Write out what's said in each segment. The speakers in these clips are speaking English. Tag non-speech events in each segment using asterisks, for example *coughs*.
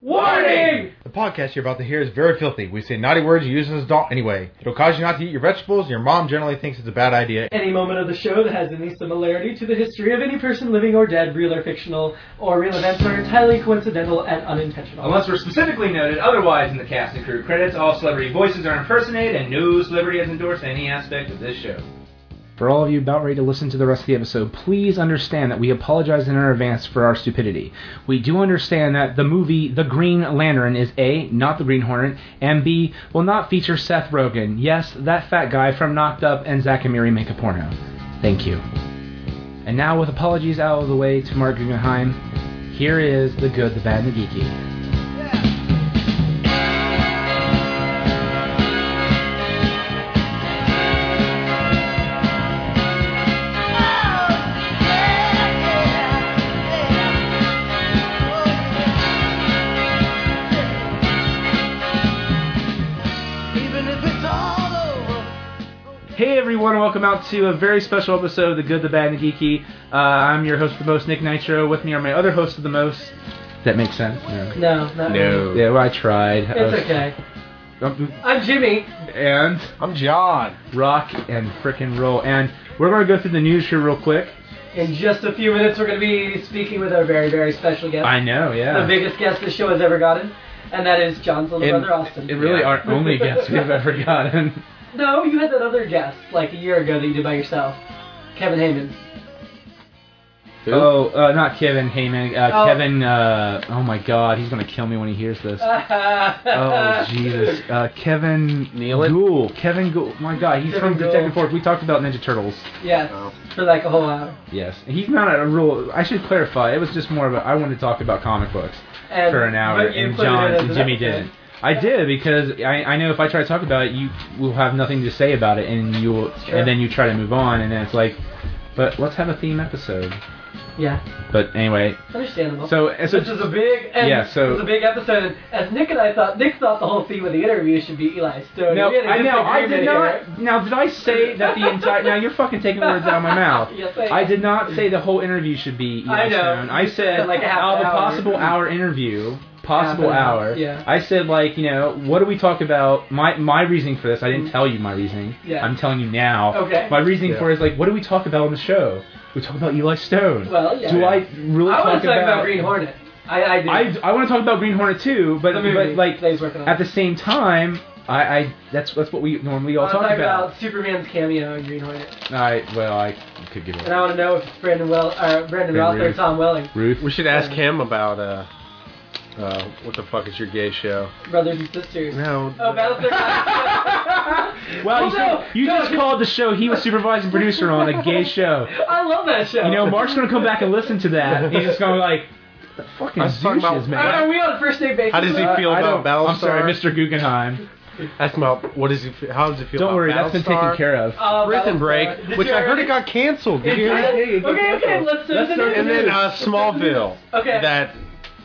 Warning! The podcast you're about to hear is very filthy. We say naughty words you use as an adult anyway. It'll cause you not to eat your vegetables, and your mom generally thinks it's a bad idea. Any moment of the show that has any similarity to the history of any person living or dead, real or fictional, or real events are entirely coincidental and unintentional. Unless we're specifically noted otherwise in the cast and crew credits, all celebrity voices are impersonated, and no celebrity has endorsed any aspect of this show. For all of you about ready to listen to the rest of the episode, please understand that we apologize in our advance for our stupidity. We do understand that the movie The Green Lantern is A, not the Green Hornet, and B, will not feature Seth Rogen. Yes, that fat guy from Knocked Up and Zack and Miri make a porno. Thank you. And now, with apologies out of the way to Marc Guggenheim, here is The Good, the Bad, and the Geeky. Hey everyone, welcome out to a very special episode of The Good, the Bad, and the Geeky. Uh, I'm your host for the most, Nick Nitro. With me are my other hosts of the most. That makes sense? No. No, not really. Yeah, well, I tried. I It's was- okay. Um, I'm Jimmy. And I'm John. rock and frickin' roll. And we're going to go through the news here real quick. In just a few minutes, we're going to be speaking with our very, very special guest. I know, yeah. The biggest guest the show has ever gotten, and that is John's little And brother Austin. It really our only guest we've *laughs* ever gotten. *laughs* No, you had that other guest like a year ago that you did by yourself, Kevin Heyman. Oh, uh, not Kevin Heyman. Uh, Oh. Kevin. Uh, oh my God, he's gonna kill me when he hears this. *laughs* Oh Jesus, uh, Kevin Nealon? Gould. Kevin Gould. My God, he's Kevin from Gould. Detective Force. We talked about Ninja Turtles. Yes, for like a whole hour. Yes, he's not a real. I should clarify. It was just more of a. I wanted to talk about comic books And, for an hour, and John and Jimmy didn't. I did because I, I know if I try to talk about it, you will have nothing to say about it, and you will, and then you try to move on, and then it's like, but let's have a theme episode. Yeah, But anyway, understandable. so so this is a big and Yeah, so- this is a big episode. And as Nick and I thought, Nick thought the whole theme of the interview should be Eli Stone. No, We had a I know. I did disagreement here. not. Now, did I say that the entire? Now you're fucking taking words out of my mouth. *laughs* Yes, I. I did not say the whole interview should be Eli I know. Stone. I said like a half out of a hour. possible hour interview, possible Half hour, hour. yeah. I said like you know what do we talk about? My my reasoning for this. I didn't tell you my reasoning. Yeah. I'm telling you now. Okay. My reasoning Yeah. for it is like what do we talk about on the show? We talk about Eli Stone. Well, yeah. Do I really I talk want to talk about Green Hornet. I, I do. I, I want to talk about Green Hornet too, but The movie but like that he's working on. at the same time, I, I that's that's what we normally I all want to talk, talk about. about Superman's cameo in Green Hornet, I well, I could give it. and I want to know if it's Brandon Well or Brandon Ben Routh or Tom Welling, Routh. We should ask him about uh, uh, what the fuck is your gay show? brothers and sisters. No. Oh, Battlestar Galactica. *laughs* Well, you, no, see, you no, just called the show he was supervising producer on a gay show. *laughs* I love that show. You know, Marc's gonna come back and listen to that. And he's just going to be like, the fucking I was talking about- douches, Are, are we on first name basis? How does he Uh, feel I about don't- I'm sorry, Mr. Guggenheim. Ask him about what does he? Feel, how does he feel? About? Don't about worry, that's been taken care of. Uh, Prison Battlestar- Break, Did which I heard it got canceled. Did Did you you- hear that? Okay, okay, let's Let's start And then uh, Smallville. Okay. That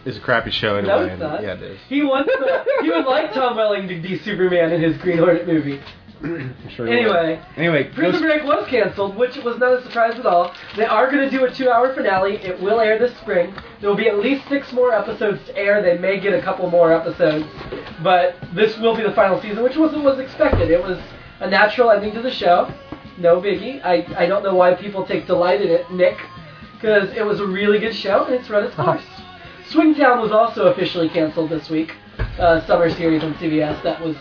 is a crappy show No, anyway. it's not. Yeah, it is. He wants to, he would like Tom Welling to be Superman in his Green Hornet movie. *clears throat* Sure Anyway, Anyway, Prison Break was canceled, which was not a surprise at all. They are going to do a two-hour finale. It will air this spring. There will be at least six more episodes to air. They may get a couple more episodes, but this will be the final season, which was what was expected. It was a natural ending to the show. No biggie. I I don't know why people take delight in it, Nick, because it was a really good show and it's run its uh-huh. course. Swingtown was also officially canceled this week. Uh, summer series on CBS that was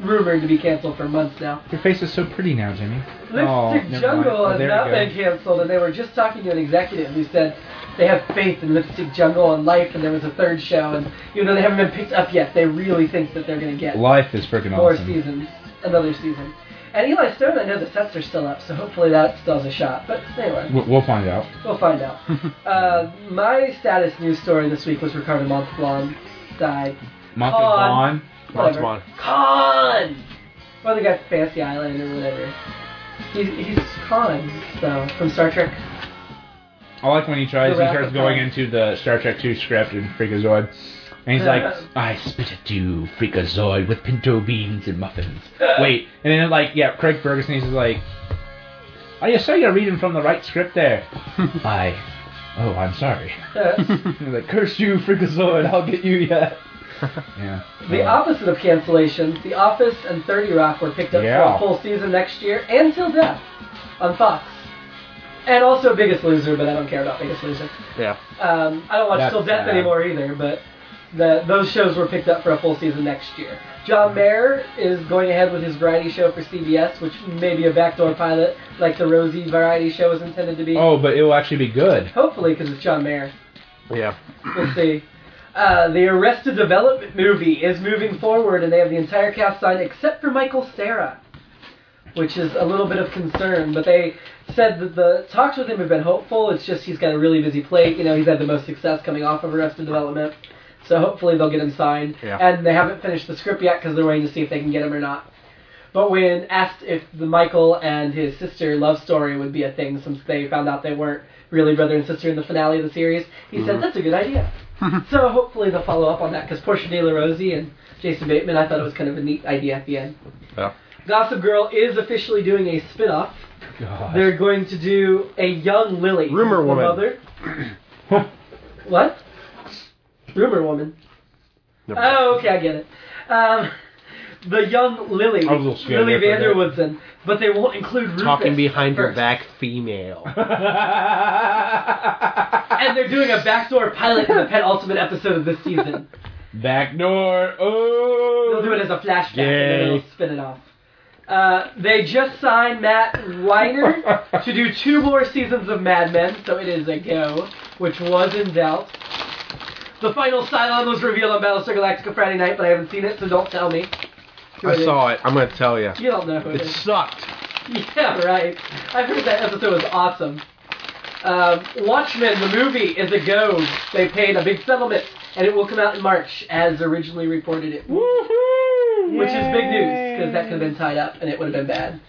rumored to be canceled for months now. your face is so pretty now, Jimmy. Lipstick oh, Jungle. Oh, has not been canceled, and they were just talking to an executive who said they have faith in Lipstick Jungle and Life, and there was a third show, and even though they haven't been picked up yet, they really think that they're going to get Life is freaking more awesome. seasons, another season. And Eli Stone, I know the sets are still up, so hopefully that still has a shot. But anyway, We'll, we'll find out. we'll find out. *laughs* uh, my status news story this week was Ricardo Montalban died. Montalban. Whatever. Montalban. Khan! Or the guy from Fantasy Island or whatever. He's, he's Khan, so, from Star Trek. I like when he tries. The He starts going fire. into the Star Trek 2 script and Freakazoid, and he's like, "I spit at you, Freakazoid, with pinto beans and muffins." Wait, and then like, yeah, Craig Ferguson. He's like, "Are you sure you're reading from the right script there?" *laughs* I. Oh, I'm sorry. Uh, *laughs* He's like, "Curse you, Freakazoid! I'll get you yet." *laughs* Yeah. The Uh, opposite of cancellations, The Office and 30 Rock were picked up for Yeah. a full season next year, and Till Death on Fox. And also Biggest Loser, but I don't care about Biggest Loser. Yeah. Um, I don't watch That's Till Death sad. anymore either, but the, those shows were picked up for a full season next year. John Mayer is going ahead with his variety show for CBS, which may be a backdoor pilot, like the Rosie variety show was intended to be. oh, but it will actually be good. Hopefully, because it's John Mayer. Yeah. We'll see. Uh, the Arrested Development movie is moving forward, and they have the entire cast signed except for Michael Cera, which is a little bit of concern. But they said that the talks with him have been hopeful. It's just he's got a really busy plate. You know, he's had the most success coming off of Arrested Development, so hopefully they'll get him signed. Yeah. And they haven't finished the script yet because they're waiting to see if they can get him or not. But when asked if the Michael and his sister love story would be a thing, since they found out they weren't really brother and sister in the finale of the series, he said mm-hmm. that's a good idea. *laughs* so hopefully they'll follow up on that because Portia de la Rossi and Jason Bateman, I thought it was kind of a neat idea at the end. Yeah. Gossip Girl is officially doing a spin-off. God. They're going to do a young Lily. Rumor Woman. Mother. *clears throat* what? Rumor Woman. Never. Oh, okay, I get it. Um, the young Lily, I was a little scared Lily there for a Van der Woodsen, but they won't include Rufus Talking behind your first. back, female. *laughs* *laughs* And they're doing a backdoor pilot in the penultimate episode of this season. Backdoor. Oh. They'll do it as a flashback and then Yay. they'll spin it off. Uh, they just signed Matt Weiner *laughs* to do two more seasons of Mad Men, so it is a go, which was in doubt. The final Cylon was revealed on Battlestar Galactica Friday night, but I haven't seen it, so don't tell me. I saw it. I'm gonna tell you. You don't know who it It is. sucked. *laughs* Yeah, right. I heard that episode was awesome. Um, Watchmen, the movie, is a go. They paid a big settlement, and it will come out in March, as originally reported it would. Which is big news, because that could have been tied up, and it would have been bad.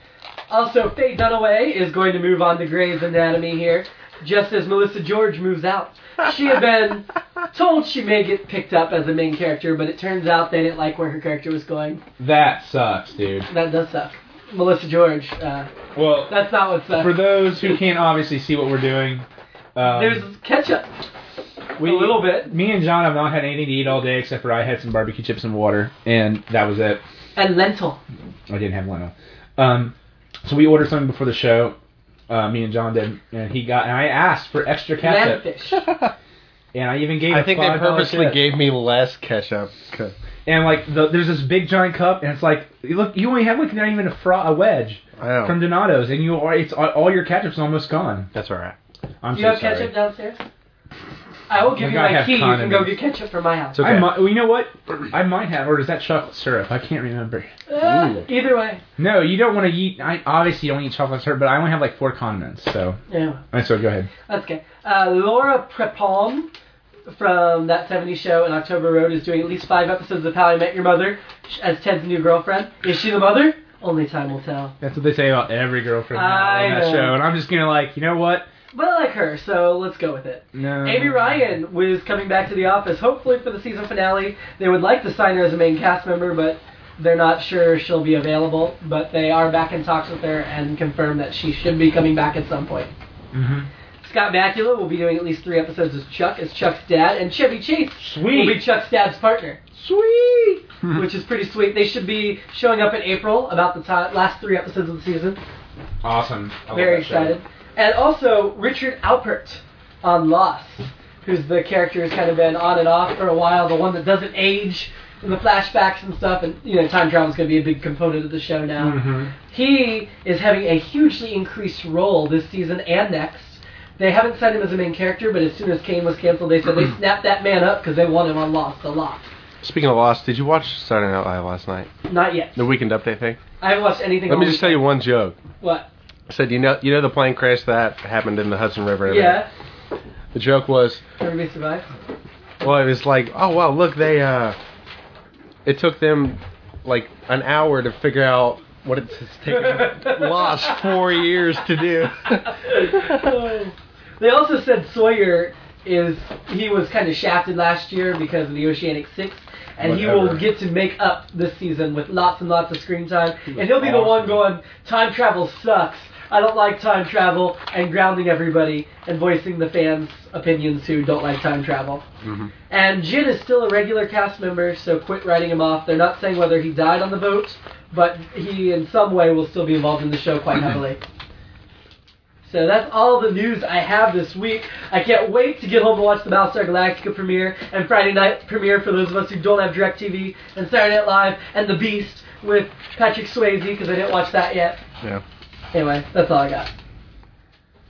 Also, Faye Dunaway is going to move on to Grey's Anatomy here, just as Melissa George moves out. She had been *laughs* told she may get picked up as a main character, but it turns out they didn't like where her character was going. That sucks, dude. That does suck. Melissa George, uh, Well, that's not what sucks. for those who can't obviously see what we're doing, um, There's ketchup. we, a little bit. Me and John have not had anything to eat all day except for I had some barbecue chips and water, and that was it. And lentil. I didn't have lentil. Um, so we ordered something before the show. Uh, me and John did, and he got. And I asked for extra ketchup, Landfish. *laughs* and I even gave. I a think they $5 purposely tip. gave me less ketchup. *laughs* And like, the, there's this big giant cup, and it's like, look, you only have like not even a fro- a wedge from Donato's, and you are it's all, all your ketchup's almost gone. That's all right. I'm Do so you have sorry. ketchup downstairs? I will give Like you my have key. You can go get ketchup from my house. It's okay. I might, well, you know what? *clears throat* I might have, or is that chocolate syrup? I can't remember. Uh, either way. No, you don't want to eat. I obviously you don't eat chocolate syrup, but I only have like four condiments. So, Yeah, Alright, so go ahead. that's okay. Uh, Laura Prepon from that 70s show in October Road is doing at least five episodes of How I Met Your Mother as Ted's new girlfriend. Is she the mother? Only time will tell. That's what they say about every girlfriend I on that know. show, and I'm just gonna like, you know what? But I like her, so let's go with it. No. Amy Ryan was coming back to the office, hopefully for the season finale. They would like to sign her as a main cast member, but they're not sure she'll be available. But they are back in talks with her and confirmed that she should be coming back at some point. Mm-hmm. Scott Bakula will be doing at least three episodes as Chuck, as Chuck's dad, and Chevy Chase Sweet. will be Chuck's dad's partner, Sweet. *laughs* which is pretty sweet. They should be showing up in April, about the time, last three episodes of the season. Awesome. I Very excited. show. And also Richard Alpert on Lost, who's the character who's kind of been on and off for a while, the one that doesn't age in the flashbacks and stuff. And you know, time travel is going to be a big component of the show now. Mhm. He is having a hugely increased role this season and next. They haven't signed him as a main character, but as soon as Cane was canceled, they said they snapped that man up because they want him on Lost a lot. Speaking of Lost, did you watch Saturday Night Live last night? Not yet. The weekend update thing? I haven't watched anything. Let me just tell you one joke. What? Said, you know, you know the plane crash that happened in the Hudson River. Yeah. The joke was, Everybody survived. well, it was like, oh wow, look, they, uh, it took them like an hour to figure out what it's *laughs* taken *laughs* Lost four years to do. *laughs* they also said Sawyer is he was kind of shafted last year because of the Oceanic Six, and he will get to make up this season with lots and lots of screen time, and he'll be the one going, "Time travel sucks." I don't like time travel and grounding everybody and voicing the fans' opinions who don't like time travel. Mhm. And Jin is still a regular cast member, so quit writing him off. They're not saying whether he died on the boat, but he in some way will still be involved in the show quite heavily. So that's all the news I have this week. I can't wait to get home and watch the Battlestar Galactica premiere and Friday night premiere for those of us who don't have DirecTV and Saturday Night Live and The Beast with Patrick Swayze because I didn't watch that yet. Yeah. Anyway, that's all I got.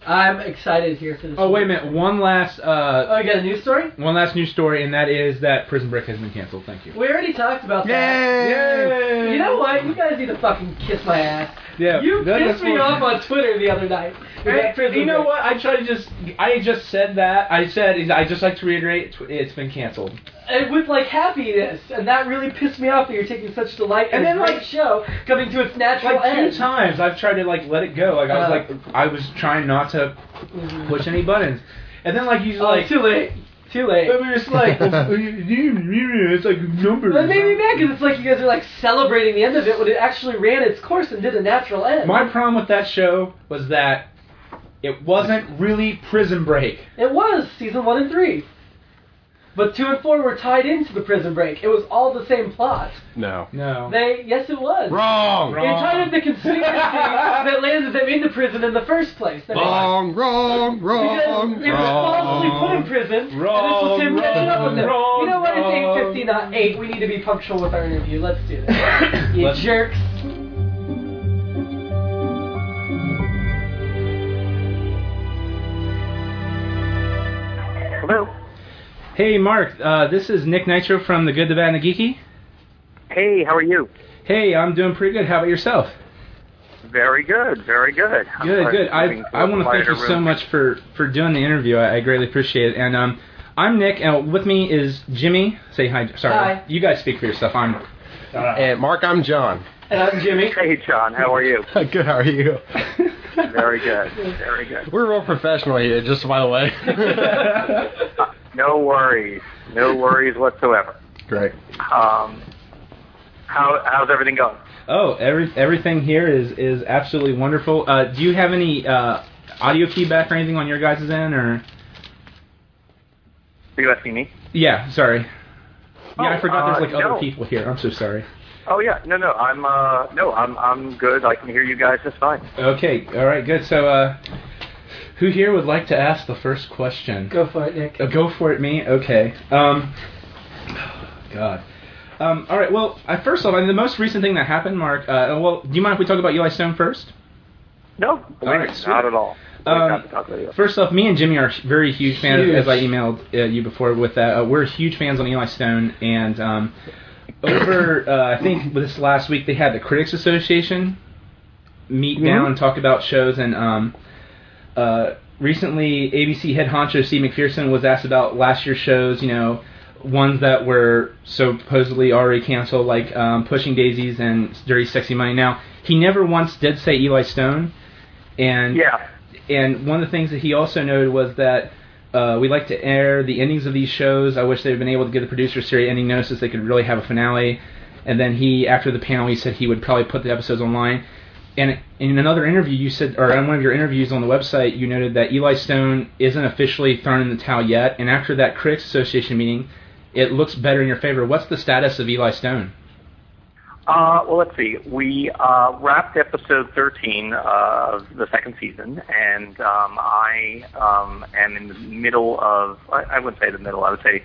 I'm excited here for this. Oh wait a minute. One last uh, Oh, you got a news story? one last news story, and that is that Prison Break has been canceled. Thank you. We already talked about that. Yay! You know what? You guys need to fucking kiss my ass. Yeah, You that- pissed me what- off on Twitter the other night. with that prison you know break. what? I try to just. I just said that. I said. I just like to reiterate. It's been canceled. And with like happiness, and that really pissed me off that you're taking such delight in And a great like- show coming to its natural Like two end. times, I've tried to like let it go. Like I was Uh. like, I was trying not to Mhm. push any buttons, and then like you just Oh, like. too late. Too late. I mean, it's like *laughs* uh, it's like numbers. That made me mad because it's like you guys are like celebrating the end of it when it actually ran its course and did a natural end. My problem with that show was that it wasn't really Prison Break. It was season one and three. But two and four were tied into the prison break. It was all the same plot. No. No. They yes it was. Wrong. They tied in the conspiracy *laughs* that landed them in the prison in the first place. That Wrong. Wrong. Because Wrong. they were falsely put in Wrong. prison, and this Wrong, was him catching up with them. wrong, you know what? It's 8.50, not 8. We need to be punctual with our interview. Let's do this. *coughs* you Let's- jerks. Hello. Hey, Marc. Uh, this is Nick Nitro from The Good, the Bad, and the Geeky. Hey, how are you? Hey, I'm doing pretty good. How about yourself? Very good, very good. I'm Good, glad good. you're I moving to I a want to thank you quieter so much for for doing the interview. I, I greatly appreciate it. And um, I'm Nick, and with me is Jimmy. Say hi. Sorry, Hi. you guys speak for yourself. I'm. And Marc, I'm John. And I'm Jimmy. Hey, John, how are you? *laughs* Good. How are you? very good, very good. We're real professional here, just by the way. *laughs* *laughs* No worries, no worries whatsoever. Great. Um, how how's everything going? Oh, every everything here is is absolutely wonderful. Uh, do you have any uh, audio feedback or anything on your guys' end, or? Are you asking me? Yeah, sorry. Yeah, I Oh, forgot there's uh, like no. other people here. I'm so sorry. Oh yeah, no, no, I'm uh, no, I'm I'm good. I can hear you guys just fine. Okay, all right, good. So, uh, who here would like to ask the first question? Go for it, Nick. Uh, go for it, me. Okay. Um, God. Um, all right. Well, I, first off, I mean, the most recent thing that happened, Marc. Uh, well, do you mind if we talk about Eli Stone first? No, believe right, sweet. not at all. Um, Not to talk about you. First off, me and Jimmy are very huge fans, Huge. as I emailed uh, you before with that. Uh, we're huge fans on Eli Stone, and um, over, uh, I think this last week, they had the Critics Association meet down and talk about shows, and um, uh, recently, ABC head honcho Steve McPherson was asked about last year's shows, you know, ones that were supposedly already canceled, like um, Pushing Daisies and Dirty Sexy Money. Now, he never once did say Eli Stone, and Yeah, and one of the things that he also noted was that uh, we like to air the endings of these shows. I wish they'd been able to give the producer series ending notice so they could really have a finale. And then he, after the panel, he said he would probably put the episodes online. And in another interview, you said, or in one of your interviews on the website, you noted that Eli Stone isn't officially thrown in the towel yet. And after that Critics Association meeting, it looks better in your favor. What's the status of Eli Stone? Uh, well, let's see. We uh, wrapped episode 13 of the second season, and um, I um, am in the middle of, I, I wouldn't say the middle, I would say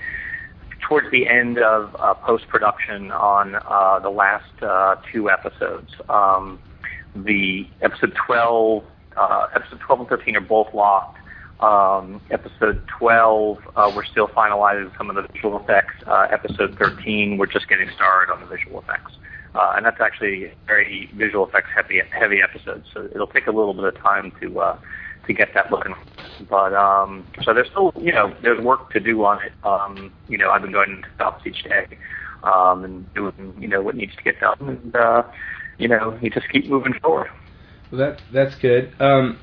towards the end of uh, post production on uh, the last uh, two episodes. Um, the episode 12, uh, episode 12 and 13 are both locked. Um, episode 12, uh, we're still finalizing some of the visual effects. Uh, episode 13, we're just getting started on the visual effects. Uh, and that's actually a very visual effects heavy, heavy episode, so it'll take a little bit of time to, uh, to get that looking. But, um, so there's still, you know, there's work to do on it. Um, you know, I've been going to stops each day, um, and doing, you know, what needs to get done. And, uh, you know, you just keep moving forward. Well, that that's good. Um,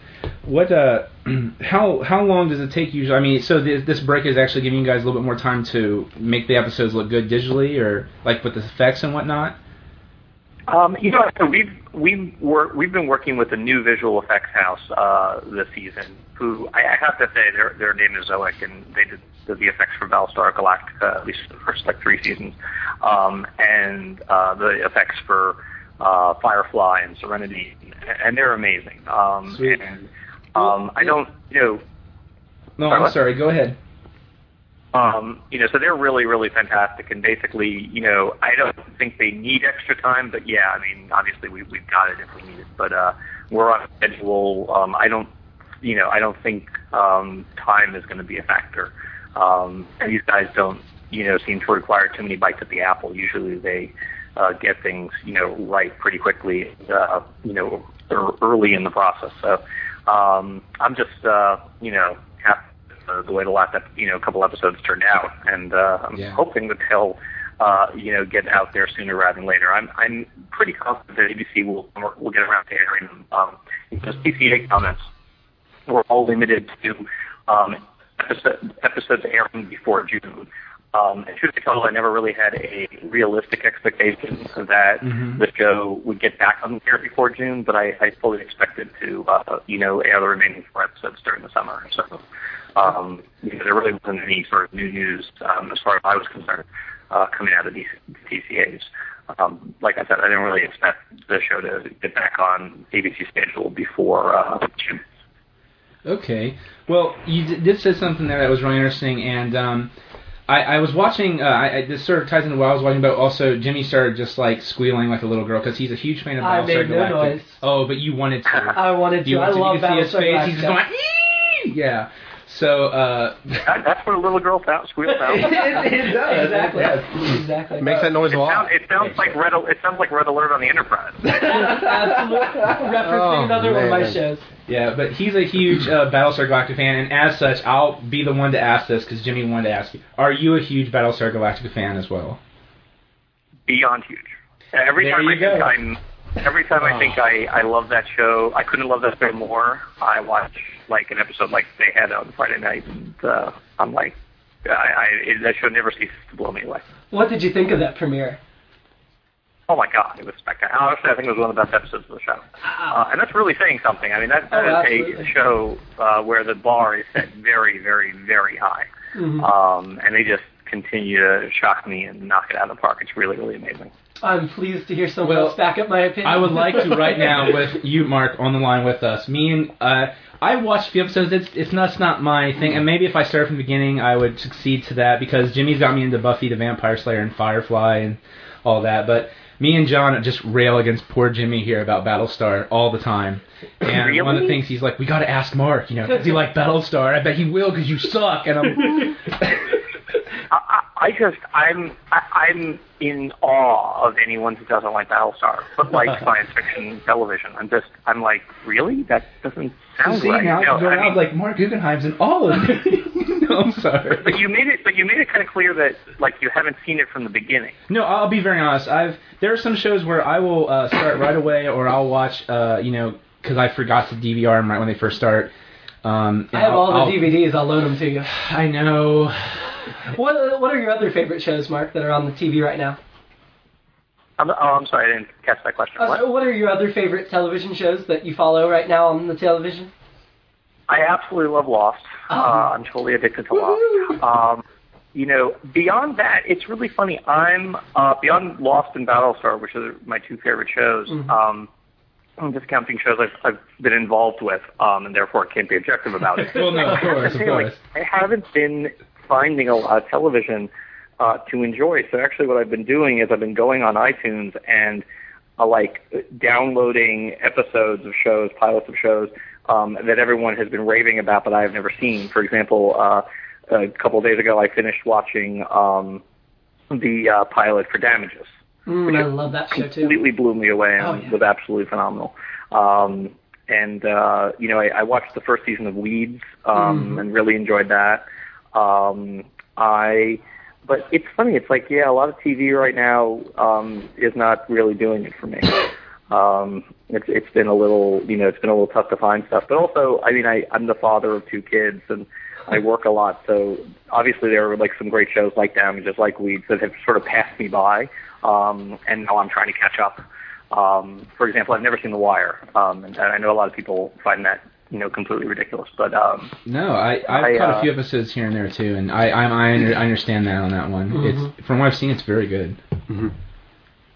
what uh, *clears throat* how how long does it take usually? I mean, so this, this break is actually giving you guys a little bit more time to make the episodes look good digitally, or like with the effects and whatnot. Um, you know, so we've we've wor- we've been working with a new visual effects house uh, this season. Who I, I have to say their their name is Zoic, and they did the VFX for Battlestar Galactica at least the first like three seasons, um, and uh, the effects for uh, Firefly and Serenity, and they're amazing. Um, Sweet. and um, I don't, you know, No, Sorry, I'm what? sorry. Go ahead. um, you know, so they're really, really fantastic. And basically, you know, I don't think they need extra time, but yeah, I mean, obviously we we've got it if we need it. But uh, we're on schedule. Um, I don't, you know, I don't think um, time is going to be a factor. Um, these guys don't, you know, seem to require too many bites at the apple. Usually they uh, get things, you know, right pretty quickly, uh, you know, ear- early in the process. So um, I'm just, uh, you know, happy with the way the last, you know, couple episodes turned out, and uh, I'm Yeah. hoping that they'll, uh, you know, get out there sooner rather than later. I'm, I'm pretty confident that ABC will, will get around to airing them. Um, because TCA comments were all limited to um, episode, episodes airing before June. Um, and truth be told, I never really had a realistic expectation that Mhm. the show would get back on the air before June, but I, I fully expected to, uh, you know, air the remaining four episodes during the summer. So, um, you know, there really wasn't any sort of new news um, as far as I was concerned uh, coming out of these TCAs. Um, like I said, I didn't really expect the show to get back on ABC schedule before uh, June. Okay. Well, you did say something there that was really interesting, and um, I, I was watching. Uh, I, I, this sort of ties into what I was watching, but also Jimmy started just like squealing like a little girl because he's a huge fan of I Battlestar made no noise. Oh, but you wanted to. I wanted to. you I to. love You could see his Battlestar face. He's just Galactica. going. "Ee!" Yeah. So. Uh, That, that's what a little girl sound, squeal sounds. *laughs* it does. Exactly. Yes. Exactly. It makes that noise a lot. sounds, it sounds like red. It sounds like Red Alert on the Enterprise. *laughs* Absolutely. Referencing Oh, another one of my shows. Yeah, but he's a huge uh, Battlestar Galactica fan, and as such, I'll be the one to ask this because Jimmy wanted to ask you: Are you a huge Battlestar Galactica fan as well? Beyond huge. Every There time you I go. think I'm, every time I think I I love that show, I couldn't love that show more. I watch like an episode like they had on Friday night, and uh, I'm like, I, I it, that show never ceases to blow me away. What did you think of that premiere? Oh my god, it was spectacular. Honestly, I think it was one of the best episodes of the show. Uh, and that's really saying something. I mean, that, that Oh, is a show uh, where the bar is set very, very, very high. Mhm. Um, and they just continue to shock me and knock it out of the park. It's really, really amazing. I'm pleased to hear someone Well, else back up my opinion. I would like to *laughs* right now with you, Marc, on the line with us. Me and uh, I watched a few episodes. It's it's not, it's not my thing, and maybe if I started from the beginning, I would succeed to that because Jimmy's got me into Buffy the Vampire Slayer and Firefly and all that. But me and John just rail against poor Jimmy here about Battlestar all the time. And one of the things he's like, we got to ask Marc, you know, does he like Battlestar? I bet he will because you suck. And I'm, *laughs* I, just, I'm, I, I'm in awe of anyone who doesn't like Battlestar, but *laughs* like science fiction television. I'm just, I'm like, really? That doesn't sound see right. now You know, I mean- like Marc Guggenheim's in all of it. *laughs* no, I'm sorry. but you made it, but you made it kind of clear that like you haven't seen it from the beginning. No, I'll be very honest. I've there are some shows where I will uh, start right away, or I'll watch, uh, you know, because I forgot to DVR them right when they first start. Um, I have I'll- all the I'll- DVDs. I'll loan them to you. *sighs* I know. What What are your other favorite shows, Marc, that are on the TV right now? I'm, oh, I'm sorry, I didn't catch that question. Uh, What? so what are your other favorite television shows that you follow right now on the television? I absolutely love Lost. Oh. Uh, I'm totally addicted to Lost. Um, you know, beyond that, it's really funny. I'm uh, beyond Lost and Battlestar, which are my two favorite shows. Mhm. Um, I'm discounting shows I've, I've been involved with, um, and therefore can't be objective about it. *laughs* Well, no, of I have to course, of say, like, course. I haven't been finding a lot of television uh, to enjoy. So actually, what I've been doing is I've been going on iTunes and uh, like downloading episodes of shows, pilots of shows um, that everyone has been raving about, but I have never seen. For example, uh, a couple of days ago, I finished watching um, the uh, pilot for Damages Mm, I love that show too. completely blew me away and Oh, yeah. was absolutely phenomenal. Um, and uh, you know, I, I watched the first season of Weeds um, Mhm. and really enjoyed that. Um, I, but it's funny. It's like yeah, a lot of TV right now um, is not really doing it for me. *laughs* Um, it's it's been a little you know it's been a little tough to find stuff. But also, I mean, I I'm the father of two kids and. I work a lot, so obviously there are like some great shows like Damages, like Weeds, that have sort of passed me by, um, and now I'm trying to catch up. Um, for example, I've never seen The Wire, um, and, and I know a lot of people find that you know completely ridiculous. But um, No, I I've I, caught a uh, few episodes here and there too, and I I I, under, I understand that on that one. It's from what I've seen, it's very good.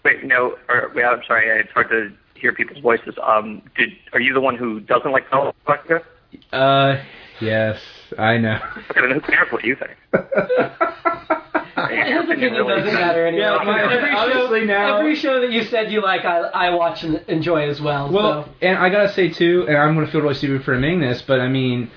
wait, no, or, wait, I'm sorry, it's hard to hear people's voices. Um, did are you the one who doesn't like Pellegrino? Uh, yes, I know. *laughs* Okay, then who cares what you think? *laughs* His opinion doesn't matter anyway. Yeah, my- every, honestly show, now- every show that you said you like, I, I watch and enjoy as well. Well, so. and I gotta say too, and I'm gonna feel really stupid for admitting this, but I mean,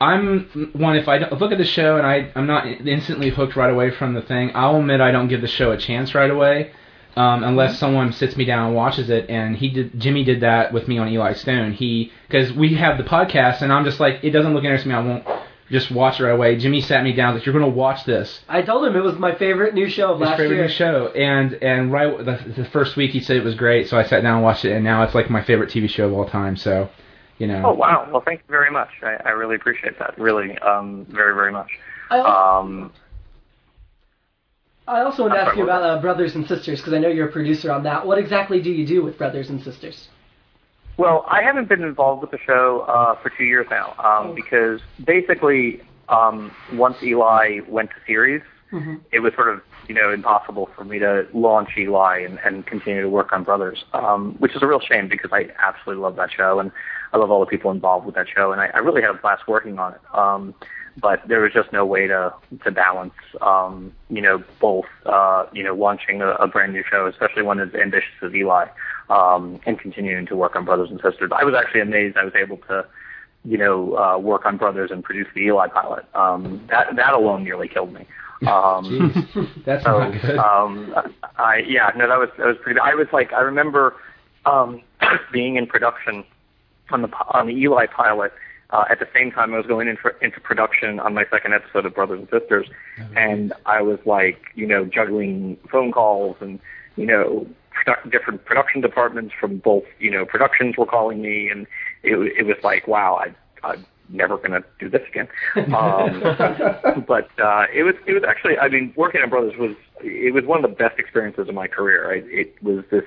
I'm one if I don't, look at the show and I I'm not instantly hooked right away from the thing. I'll admit I don't give the show a chance right away, um, unless someone sits me down and watches it. And he did Jimmy did that with me on Eli Stone. He because we have the podcast and I'm just like it doesn't look interesting. I won't just watch it right away. Jimmy sat me down like you're gonna watch this. I told him it was my favorite new show of His last favorite year. new show, and and right the, the first week he said it was great, so I sat down and watched it, and now it's like my favorite TV show of all time. So, you know. Oh wow! Well, thank you very much. I, I really appreciate that. Really, um, very very much. I, al- Um, I also want to ask you about uh, Brothers and Sisters because I know you're a producer on that. What exactly do you do with Brothers and Sisters? well, I haven't been involved with the show uh, for two years now um, because basically, um, once Eli went to series, it was sort of you know impossible for me to launch Eli and, and continue to work on Brothers, um, which is a real shame because I absolutely love that show and I love all the people involved with that show and I, I really had a blast working on it. Um, but there was just no way to to balance, um, you know, both, uh, you know, launching a, a brand new show, especially one as ambitious as Eli, um, and continuing to work on Brothers and Sisters. I was actually amazed I was able to, you know, uh, work on Brothers and produce the Eli pilot. Um, that that alone nearly killed me. Um, *laughs* Jeez, that's so, not good. um, I yeah, no, that was that was pretty. I was like, I remember um, *clears throat* being in production on the on the Eli pilot. Uh, at the same time, I was going in for, into production on my second episode of Brothers and Sisters, and I was like, you know, juggling phone calls and you know produ- different production departments from both you know productions were calling me, and it it was like, wow, I I'm never gonna do this again. *laughs* Um, but uh, it was it was actually I mean working on Brothers was it was one of the best experiences of my career. I, it was this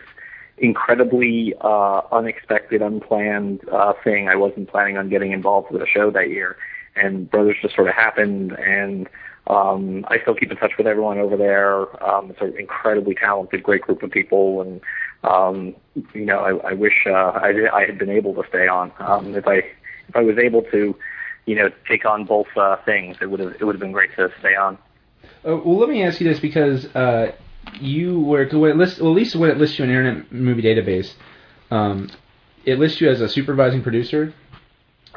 incredibly uh, unexpected, unplanned uh, thing. I wasn't planning on getting involved with a show that year, and Brothers just sort of happened. And um, I still keep in touch with everyone over there. Um, it's an incredibly talented, great group of people, and um, you know I, I wish uh, I, I had been able to stay on. Um, if I if I was able to, you know, take on both uh, things, it would have it would have been great to stay on. Uh, well, let me ask you this because uh, you were when it lists, well, at least when it lists you in Internet Movie Database, um, it lists you as a supervising producer.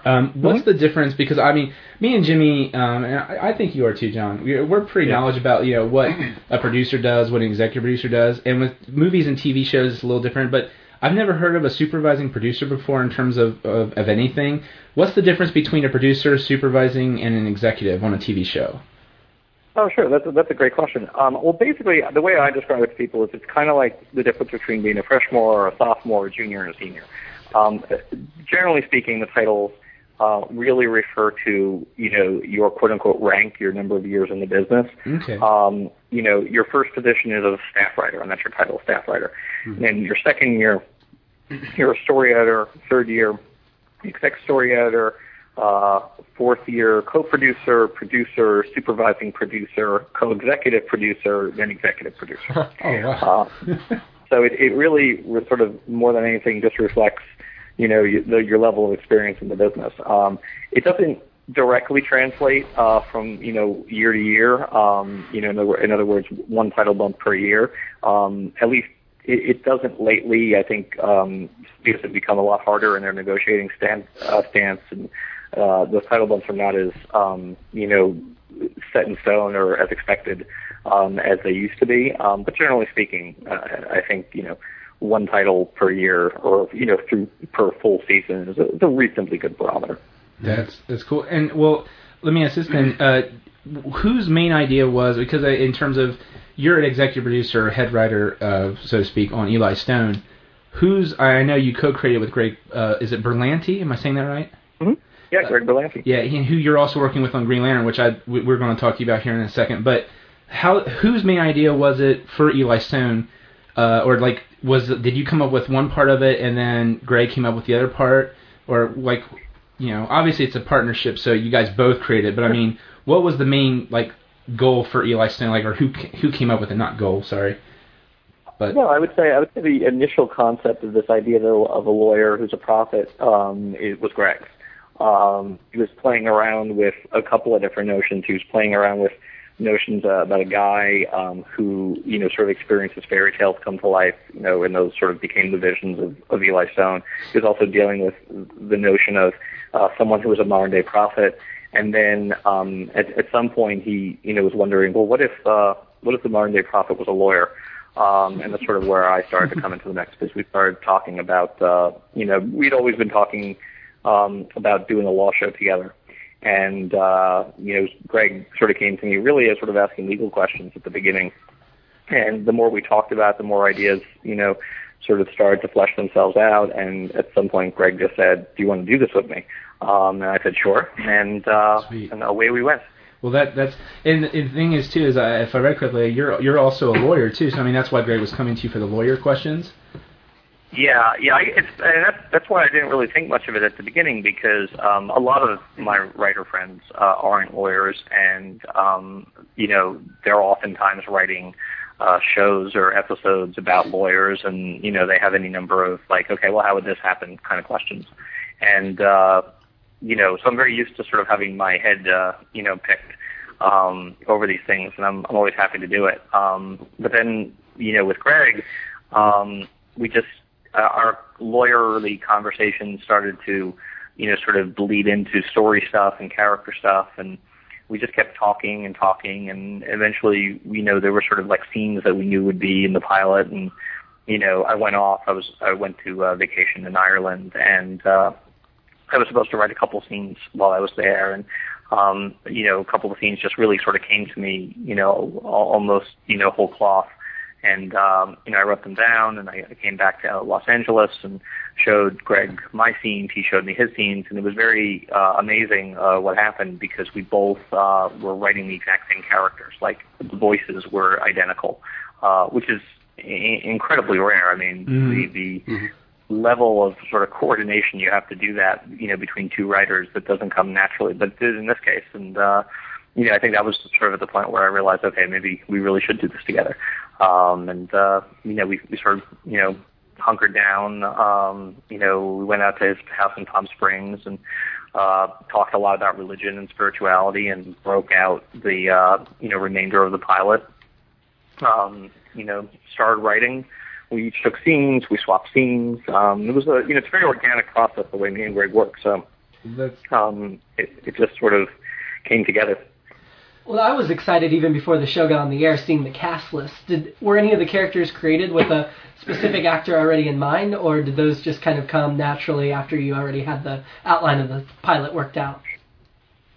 Um, what's the difference? Because I mean, me and Jimmy, um, and I, I think you are too, John. We're, we're pretty knowledgeable about you know what a producer does, what an executive producer does, and with movies and TV shows, it's a little different. But I've never heard of a supervising producer before in terms of, of, of anything. What's the difference between a producer supervising and an executive on a TV show? Oh, sure. That's a, that's a great question. Um, well, basically, the way I describe it to people is it's kind of like the difference between being a freshman or a sophomore, or a junior, and a senior. Um, generally speaking, the titles uh, really refer to you know your quote unquote rank, your number of years in the business. Okay. Um, you know, your first position is a staff writer, and that's your title, staff writer. And your second year, you're a story editor. Third year, exec story editor. Uh, fourth year, co-producer, producer, supervising producer, co-executive producer, then executive producer. *laughs* Oh wow. Uh, so it, it really re- sort of more than anything just reflects, you know, you, the, your level of experience in the business. Um, it doesn't directly translate uh, from you know year to year. Um, you know, in other, in other words, one title bump per year. Um, at least it, it doesn't lately. I think um, studios have become a lot harder in their negotiating stand, uh, stance, and uh, those title bumps are not as um, you know set in stone or as expected um, as they used to be. Um, but generally speaking, uh, I think you know one title per year or you know through per full season is a, is a reasonably good barometer. That's that's cool. And well, let me ask this then: uh, whose main idea was because I, in terms of you're an executive producer, head writer, uh, so to speak, on Eli Stone. Who's I know you co-created with Greg. Uh, is it Berlanti? Am I saying that right? Yeah, Greg Berlanti. Yeah, he- who you're also working with on Green Lantern, which I we- we're going to talk to you about here in a second. But how whose main idea was it for Eli Stone uh, or like was did you come up with one part of it and then Greg came up with the other part, or like you know obviously it's a partnership, so you guys both created. But I mean, what was the main like goal for Eli Stone, like or who who came up with it? Not goal, sorry. But No, I would say I would say the initial concept of this idea of a, of a lawyer who's a prophet um, it was Greg's. Um, he was playing around with a couple of different notions. He was playing around with notions uh, about a guy um, who you know sort of experiences fairy tales come to life, you know, and those sort of became the visions of, of Eli Stone. He was also dealing with the notion of uh, someone who was a modern day prophet. And then um, at, at some point, he you know was wondering, well, what if uh, what if the modern day prophet was a lawyer? Um, and that's sort of where I started to come into the mix because we started talking about, uh, you know, we'd always been talking um, about doing a law show together. And, uh, you know, Greg sort of came to me really as sort of asking legal questions at the beginning. And the more we talked about, the more ideas, you know, sort of started to flesh themselves out. And at some point, Greg just said, do you want to do this with me? Um, and I said, sure. And, uh, Sweet. and away we went. Well, that that's and, and the thing is too is I, if I read correctly, you're you're also a lawyer too. So I mean that's why Greg was coming to you for the lawyer questions. Yeah, yeah, it's and that's that's why I didn't really think much of it at the beginning because um, a lot of my writer friends uh, aren't lawyers, and um, you know they're oftentimes writing uh, shows or episodes about lawyers, and you know they have any number of like, okay, well, how would this happen, kind of questions, and uh, you know, so I'm very used to sort of having my head, uh, you know, picked um, over these things, and I'm I'm always happy to do it. Um, but then, you know, with Greg, um, we just uh, our lawyerly conversation started to, you know, sort of bleed into story stuff and character stuff, and we just kept talking and talking, and eventually, you know, there were sort of like scenes that we knew would be in the pilot, and you know, I went off. I was I went to uh, vacation in Ireland, and uh, I was supposed to write a couple scenes while I was there, and um, you know, a couple of scenes just really sort of came to me, you know, almost you know whole cloth. And um, you know, I wrote them down, and I, I came back to Los Angeles and showed Greg my scenes. He showed me his scenes, and it was very uh, amazing uh, what happened because we both uh, were writing the exact same characters. Like the voices were identical, uh, which is I- incredibly rare. I mean, Mhm. the the level of sort of coordination you have to do that, you know, between two writers that doesn't come naturally, but it did in this case. And uh, you know, I think that was sort of at the point where I realized, okay, maybe we really should do this together. Um, and uh, you know, we we sort of you know hunkered down. Um, you know, we went out to his house in Palm Springs and uh, talked a lot about religion and spirituality, and broke out the uh, you know remainder of the pilot. Um, you know, started writing. We each took scenes. We swapped scenes. Um, it was a you know it's a very organic process the way me and Greg work. So um, it, it just sort of came together. Well, I was excited even before the show got on the air, seeing the cast list. Did were any of the characters created with a specific actor already in mind, or did those just kind of come naturally after you already had the outline of the pilot worked out?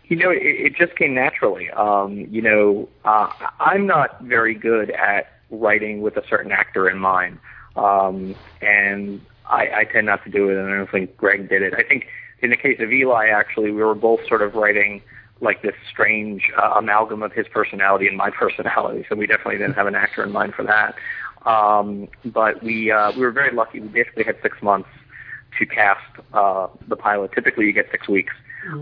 You know, it, it just came naturally. Um, you know, uh, I'm not very good at writing with a certain actor in mind, um, and I, I tend not to do it. And I don't think Greg did it. I think in the case of Eli, actually, we were both sort of writing like this strange uh, amalgam of his personality and my *laughs* personality. So we definitely didn't have an actor in mind for that. Um, but we uh, we were very lucky. We basically had six months to cast uh, the pilot. Typically, you get six weeks.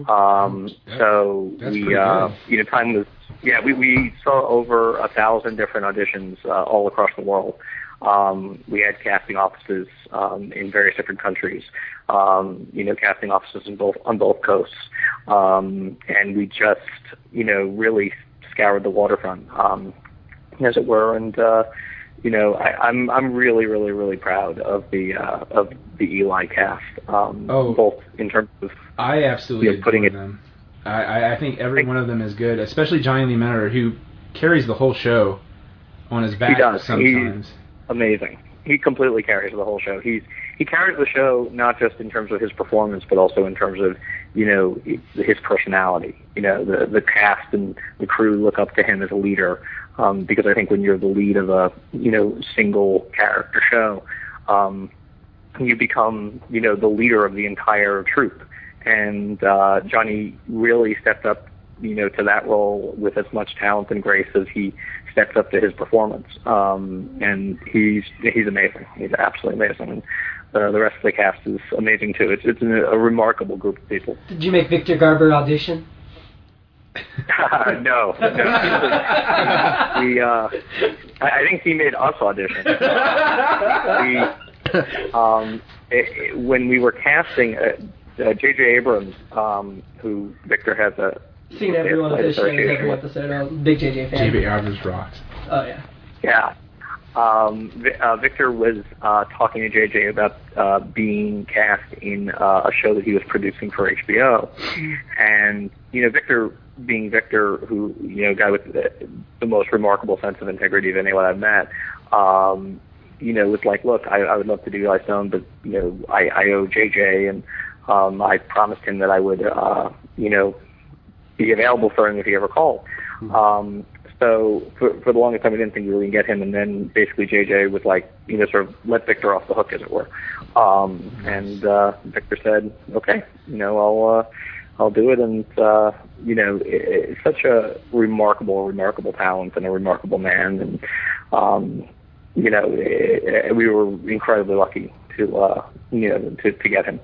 Um, so we, uh, you know, time was yeah. We we saw over a thousand different auditions uh, all across the world. Um, we had casting offices um, in various different countries. Um, you know, casting offices in both on both coasts, um, and we just you know really scoured the waterfront, um, as it were, and. Uh, you know, I, I'm I'm really really really proud of the uh, of the Eli cast, um, Oh. both in terms of I absolutely Yeah, adore putting it- them. I, I, think every one of them is good, especially Jonny Lee Miller, who carries the whole show on his back does. sometimes. Amazing. He completely carries the whole show. He's he carries the show not just in terms of his performance, but also in terms of you know his personality. You know the the cast and the crew look up to him as a leader um, because I think when you're the lead of a you know single character show, um, you become you know the leader of the entire troupe. And uh, Jonny really stepped up you know to that role with as much talent and grace as he steps up to his performance. Um, and he's he's amazing. He's absolutely amazing. And uh, the rest of the cast is amazing too. It's it's a, a remarkable group of people. Did you make Victor Garber audition? *laughs* no, *laughs* no. we, uh, I, I think he made us audition. we, um, it, it, when we were casting, uh, uh, J.J. Abrams, um, who Victor has a Seen every one of his shows, every episode. I'm a big JJ fan. J.B. Abrams rocks. Oh yeah. Yeah. Um, uh, Victor was uh, talking to JJ about uh, being cast in uh, a show that he was producing for HBO, and you know Victor, being Victor, who you know, guy with the, the most remarkable sense of integrity of anyone I've met, um, you know, was like, look, I, I would love to do Eli Stone, but you know, I, I owe JJ, and um, I promised him that I would, uh, you know, be available for him if he ever called. Um, so for, for the longest time, we didn't think we were going to get him, and then basically JJ was like, you know, sort of let Victor off the hook, as it were. Um, and uh, Victor said, okay, you know, I'll uh, I'll do it, and uh, you know, it, it's such a remarkable, remarkable talent and a remarkable man, and um, you know, it, we were incredibly lucky to uh, you know to, to get him.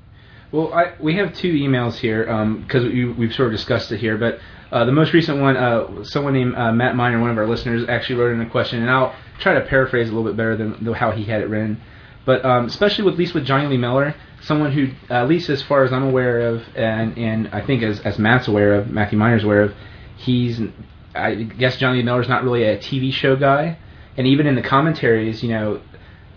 Well, I, we have two emails here because we, we've sort of discussed it here, but uh, the most recent one, uh, someone named uh, Matt Miner, one of our listeners, actually wrote in a question, and I'll try to paraphrase a little bit better than, than how he had it written. But um, especially with at least with Jonny Lee Miller, someone who, at least as far as I'm aware of, and and I think as as Matt's aware of, Matthew Miner's aware of, he's, I guess Jonny Lee Miller's not really a TV show guy, and even in the commentaries, you know,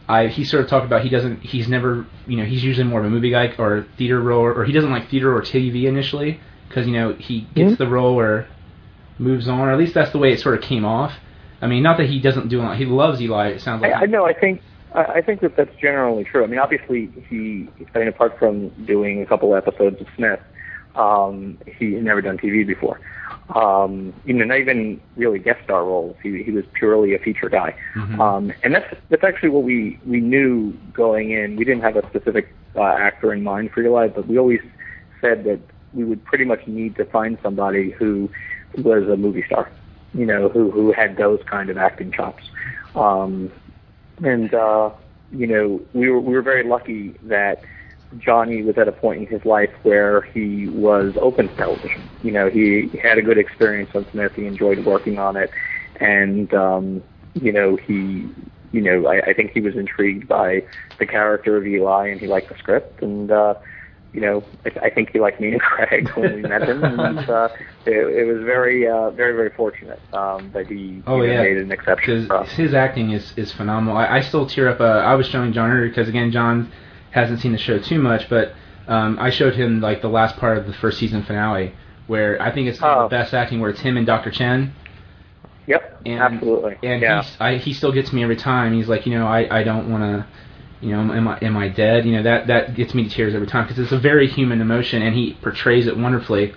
I he sort of talked about he doesn't he's never you know he's usually more of a movie guy or theater role or he doesn't like theater or TV initially because you know he gets the role or moves on or at least that's the way it sort of came off. I mean, not that he doesn't do it. He loves Eli. It sounds like. I, I know. I think I I think that that's generally true. I mean, obviously, he. I mean, apart from doing a couple episodes of Smith, um, he had never done TV before. Um, you know, not even really guest star roles. He he was purely a feature guy. Um, and that's that's actually what we we knew going in. We didn't have a specific uh, actor in mind for Eli, but we always said that we would pretty much need to find somebody who was a movie star. You know, who who had those kind of acting chops. Um, and uh, you know we were we were very lucky that Jonny was at a point in his life where he was open to television. You know, he had a good experience on Smith. He enjoyed working on it, and um, you know he. You know, I, I think he was intrigued by the character of Eli, and he liked the script, and uh, you know, I, I think he liked me and *laughs* Greg when we met him, and uh, it, it was very, uh, very, very fortunate um, that he Oh, you know, yeah. made an exception his acting is is phenomenal. I, I still tear up. Uh, I was showing John because again, John hasn't seen the show too much, but um, I showed him like the last part of the first season finale, where I think it's Oh. the best acting, where it's him and Dr. Chen. Yep, And, absolutely. And yeah. he's, I, he still gets me every time. He's like, you know, I, I don't want to, you know, am I am I dead? You know, that that gets me to tears every time because it's a very human emotion, and he portrays it wonderfully.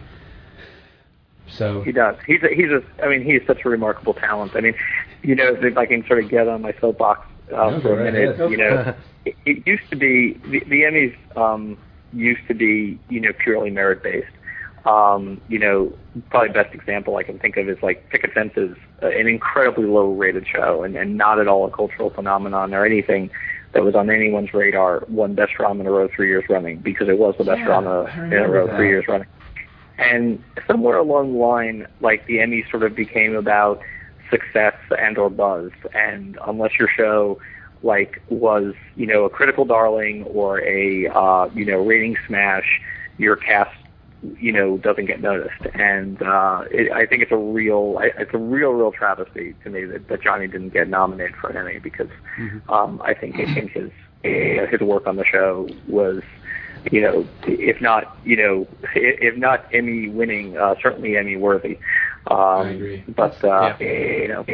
So He does. He's a, he's a. I mean, he's such a remarkable talent. I mean, you know, if I can sort of get on my soapbox No, for a right minute, ahead. you know, *laughs* it, it used to be the, the Emmys um, used to be you know purely merit based. Um, you know, probably best example I can think of is like Picket Fences, uh, an incredibly low rated show and, and not at all a cultural phenomenon or anything that was on anyone's radar. Won best drama in a row three years running because it was the best Yeah, drama in a row that. three years running. And somewhere along the line, like the Emmys sort of became about success and or buzz. And unless your show like was, you know, a critical darling or a uh, you know, rating smash, your cast you know doesn't get noticed. And uh it, i think it's a real I, it's a real real travesty to me that, that jonny didn't get nominated for an emmy because um i think i think his his work on the show was you know if not you know if not emmy winning uh certainly emmy worthy um I agree. but uh you know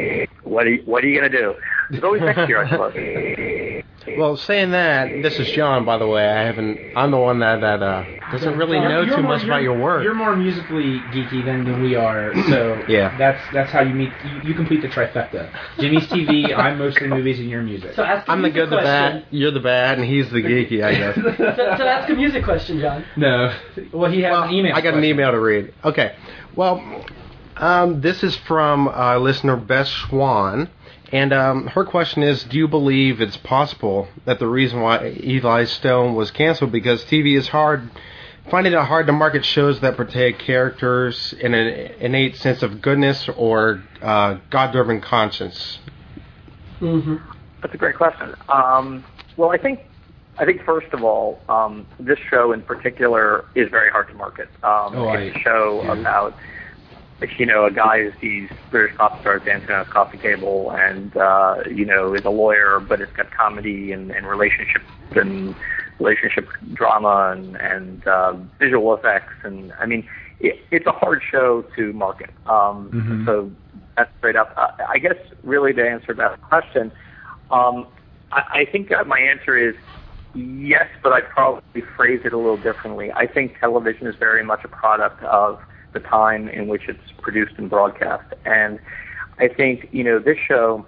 what are you, what are you gonna do it's always next year i suppose *laughs* Well, saying that, this is John, by the way. I haven't. I'm the one that that uh, doesn't really know you're too more- much about your work. You're more musically geeky than, than we are, so *coughs* Yeah. that's that's how you meet. You, you complete the trifecta. Jimmy's *laughs* TV. I'm mostly movies and your music. So ask a I'm the music good, the bad. You're the bad, and he's the geeky, I guess. *laughs* so, so ask a music question, John. no, well he has Well, an email. I got an email to read. Okay. Well, Um, this is from uh, listener Beth Schwan, and um, her question is: Do you believe it's possible that the reason why Eli Stone was canceled because TV is hard, finding it hard to market shows that portray characters in an innate sense of goodness or uh, God-driven conscience? hmm That's a great question. Um, well, I think I think first of all, um, this show in particular is very hard to market. Um, Oh, it's I- a show yeah. about you know a guy who sees British pop stars dancing on his coffee table, and uh, you know is a lawyer, but it's got comedy and, and relationship and relationship drama and and uh, visual effects, and I mean it, it's a hard show to market. Um, Mhm. So that's straight up. Uh, I guess really to answer that question. Um, I, I think uh, my answer is yes, but I'd probably phrase it a little differently. I think television is very much a product of the time in which it's produced and broadcast. And I think, you know, this show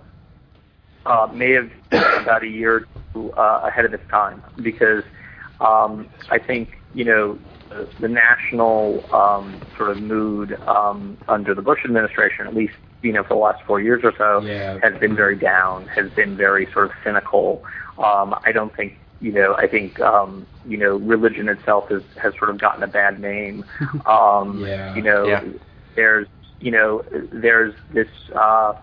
uh, may have been about a year or two uh, ahead of its time because um, I think, you know, the, the national um, sort of mood um, under the Bush administration, at least, you know, for the last four years or so, Yeah. has been very down, has been very sort of cynical. Um, I don't think, you know, I think, um, you know, religion itself has, has sort of gotten a bad name. *laughs* Um, Yeah. You know, Yeah. there's, you know, there's this, uh,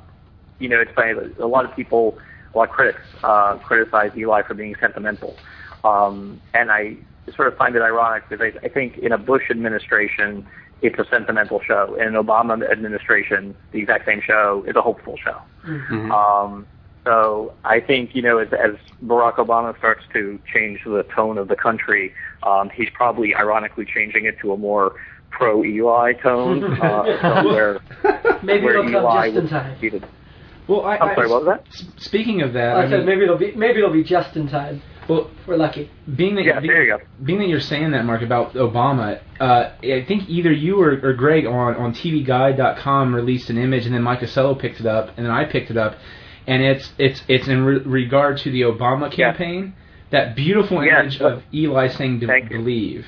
you know, it's funny, a lot of people, a lot of critics, uh, criticize Eli for being sentimental. Um, and I sort of find it ironic because I, I think in a Bush administration, it's a sentimental show. In an Obama administration, the exact same show is a hopeful show. Mhm. Um, so I think you know as, as Barack Obama starts to change the tone of the country, um, he's probably ironically changing it to a more pro Eli tone, *laughs* uh, where *laughs* Maybe where it'll come just in time. be the- Well, I, I'm I- sorry, what was that? s- Speaking of that, I, I, said mean, maybe it'll be maybe it'll be just in time. well, We're lucky. being that Yeah, being, there you go. being that you're saying that, Marc, about Obama, uh, I think either you or, or Greg on on TVGuide.com released an image, and then Mike Ausiello picked it up, and then I picked it up, and it's it's it's in re- regard to the Obama Yeah. campaign. That beautiful image of Eli saying "Be- Thank "Believe."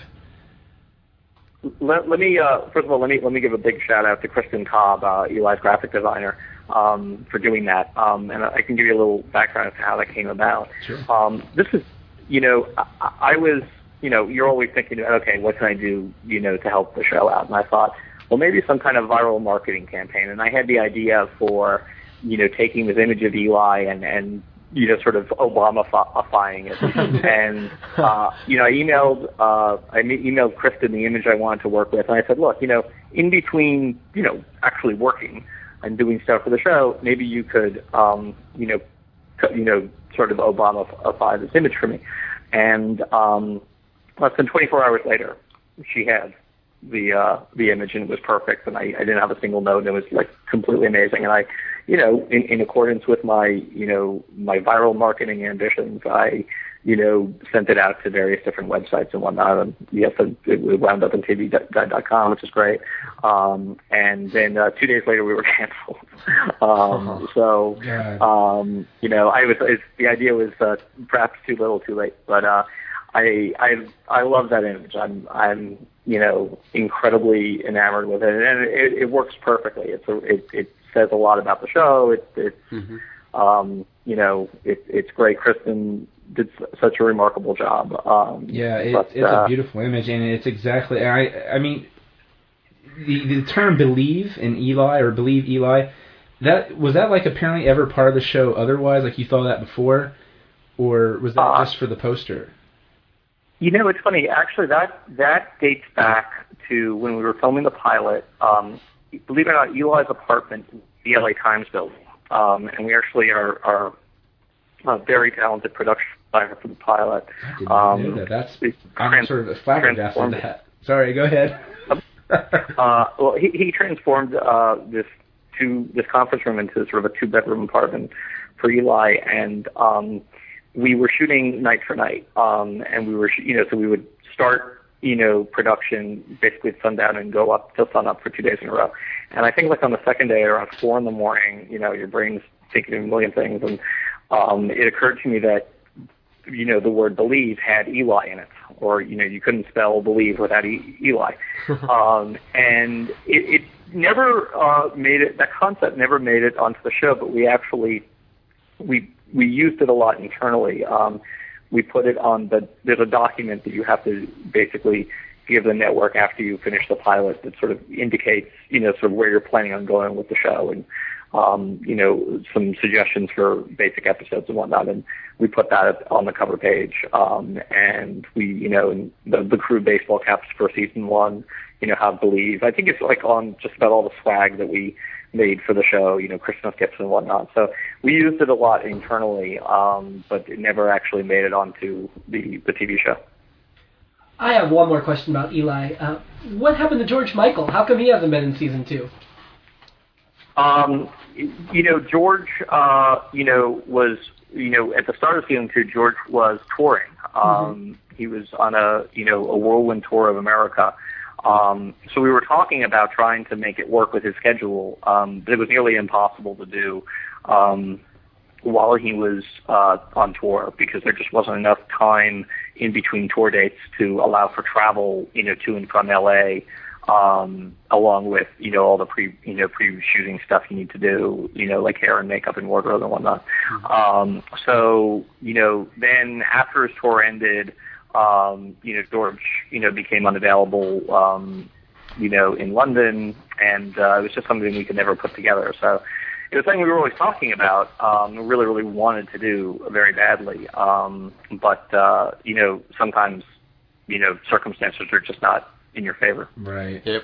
Let, let me uh, first of all let me let me give a big shout out to Kristen Cobb, uh, Eli's graphic designer, um, for doing that. Um, and I can give you a little background as to how that came about. Sure. Um, this is, you know, I, I was, you know, you're always thinking, okay, what can I do, you know, to help the show out? And I thought, well, maybe some kind of viral marketing campaign. And I had the idea for, you know, taking this image of Eli and and you know, sort of Obama-ifying it. *laughs* and, uh, you know, I emailed, uh, I me- emailed Kristen the image I wanted to work with, and I said, look, you know, in between, you know, actually working and doing stuff for the show, maybe you could, um, you know, co- you know, sort of Obama-ify this image for me. And, um, less than 24 hours later, she had the uh the image and it was perfect and I, I didn't have a single note and it was like completely amazing and I you know in, in accordance with my you know my viral marketing ambitions I you know sent it out to various different websites and whatnot. And yes it, wound up in tvguide.com which is great. Um and then uh, two days later we were *laughs* canceled. Um so um you know I was it's, the idea was uh, perhaps too little too late. But uh I I I love that image. I'm I'm you know incredibly enamored with it, and it, it works perfectly. It's a, it it says a lot about the show. It it um you know it it's great. Kristen did such a remarkable job. Um, Yeah, it, but, it's uh, a beautiful image, and it's exactly. I I mean, the the term "believe" in Eli or "believe Eli," that was that like apparently ever part of the show. Otherwise, like you thought that before, or was that Uh, just for the poster? You know, it's funny. Actually, that that dates back to when we were filming the pilot. Um, believe it or not, Eli's apartment, in the LA Times building, um, and we actually are are a very talented production designer for the pilot. I didn't Um, know that. That's I'm trans- sort of flabbergasted transformed at it. that. Sorry, go ahead. *laughs* uh, well, he, he transformed uh, this two this conference room into sort of a two bedroom apartment for Eli, and um, we were shooting night for night, um, and we were sh- you know so we would start you know production basically at sundown and go up till sun up for two days in a row, and I think like on the second day around four in the morning, you know your brain's thinking of a million things, and um, it occurred to me that you know, the word believe had Eli in it, or you know, you couldn't spell believe without e- Eli. *laughs* um, and it, it, never uh, made it. That concept never made it onto the show, but we actually we we used it a lot internally. Um, we put it on the there's a document that you have to basically give the network after you finish the pilot that sort of indicates you know sort of where you're planning on going with the show and um, you know some suggestions for basic episodes and whatnot. And we put that on the cover page um, and we you know and the, the crew baseball caps for season one you know have believe. I think it's like on just about all the swag that we made for the show, you know, Christmas gifts and whatnot. So we used it a lot internally, um, but it never actually made it onto the, the TV show. I have one more question about Eli. Uh, what happened to George Michael? How come he hasn't been in season two? Um, you know, George, uh, you know, was, you know, at the start of season two, George was touring. Um, mm-hmm. He was on a, you know, a whirlwind tour of America. Um, so we were talking about trying to make it work with his schedule, um, but it was nearly impossible to do um, while he was uh, on tour because there just wasn't enough time in between tour dates to allow for travel, you know, to and from LA, um, along with you know all the pre you know pre-shooting stuff you need to do, you know, like hair and makeup and wardrobe and whatnot. Mm-hmm. Um, so you know, then after his tour ended um, you know, George, you know, became unavailable, um, you know, in London, and uh, it was just something we could never put together. So it was something we were always talking about, um, really, really wanted to do very badly. Um, but, uh, you know, sometimes, you know, circumstances are just not in your favor. Right. Yep.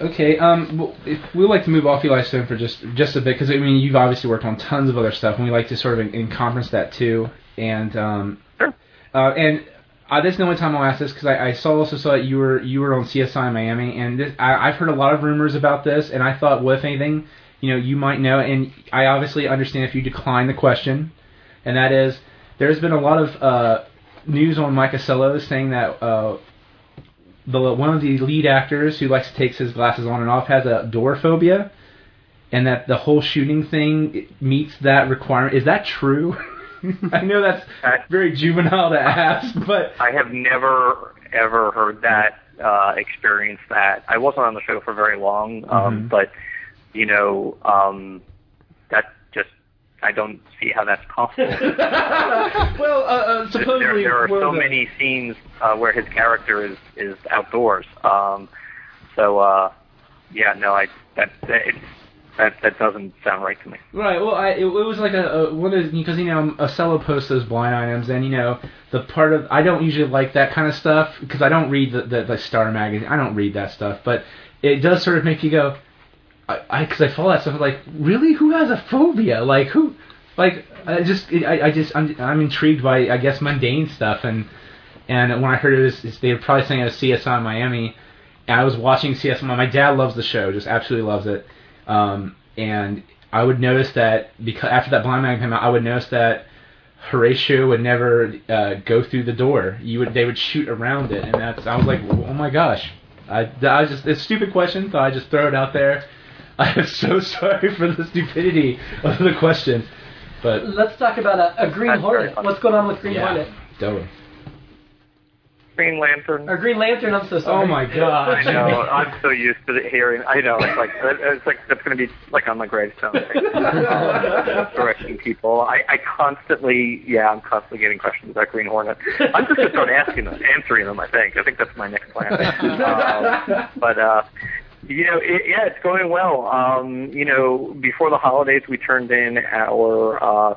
Okay, um, well, if we like to move off Eli Stone for just just a bit, because I mean you've obviously worked on tons of other stuff, and we like to sort of encompass that too. And um, uh, and uh, this is the only time I'll ask this because I, I saw also saw that you were you were on CSI Miami, and this, I, I've heard a lot of rumors about this, and I thought, well, if anything, you know, you might know, and I obviously understand if you decline the question, and that is, there's been a lot of uh, news on Mike Ausiello saying that uh, the one of the lead actors who likes to take his glasses on and off has a door phobia, and that the whole shooting thing meets that requirement. Is that true? *laughs* *laughs* I know that's very juvenile to ask, but I have never ever heard that, uh, experienced that. I wasn't on the show for very long, um, mm-hmm. but you know, um, that just I don't see how that's possible. *laughs* well, uh, uh, supposedly there, there are so the... many scenes uh, where his character is is outdoors. Um, so uh, yeah, no, I that, that it's that that doesn't sound right to me. Right. Well, I, it, it was like a, a one of because you know Ausiello posts those blind items, and you know the part of I don't usually like that kind of stuff because I don't read the, the the Star magazine. I don't read that stuff, but it does sort of make you go. I because I, I follow that stuff like really who has a phobia like who like I just I, I just I'm, I'm intrigued by I guess mundane stuff and and when I heard it was they were probably saying it was CSI Miami and I was watching CSI my dad loves the show just absolutely loves it um, and I would notice that because after that blind man came out, I would notice that Horatio would never uh, go through the door. You would they would shoot around it, and that's I was like, oh my gosh. I, I just it's a stupid question, so I just throw it out there. *laughs* I am so sorry for the stupidity of the question, but let's talk about a, a Green Hornet. What's going on with Green yeah, Hornet? Totally. Green Lantern. Or Green Lantern. I'm so sorry. Oh my god! I know. I'm *laughs* so used to the hearing. I know. It's like it's like that's going to be like on my gravestone. *laughs* Directing people. I, I constantly, yeah, I'm constantly getting questions about Green Hornet. I'm just going to start asking them, answering them. I think. I think that's my next plan. *laughs* um, but uh, you know, it, yeah, it's going well. Um, you know, before the holidays, we turned in our. Uh,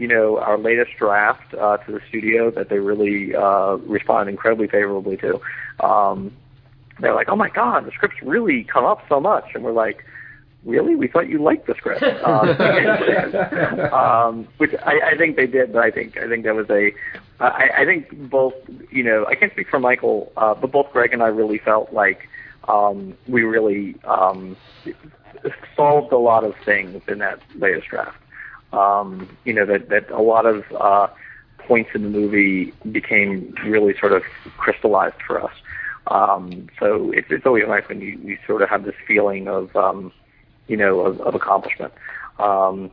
you know, our latest draft uh, to the studio that they really uh, respond incredibly favorably to. Um, they're like, "Oh my God, the script's really come up so much," and we're like, "Really? We thought you liked the script." *laughs* Um, *laughs* um, which I, I think they did, but I think I think that was a. I, I think both, you know, I can't speak for Michael, uh, but both Greg and I really felt like um, we really um, solved a lot of things in that latest draft um, you know, that, that a lot of uh, points in the movie became really sort of crystallized for us. Um, so it's, it's always nice when you, you sort of have this feeling of, um, you know, of, of accomplishment. Um,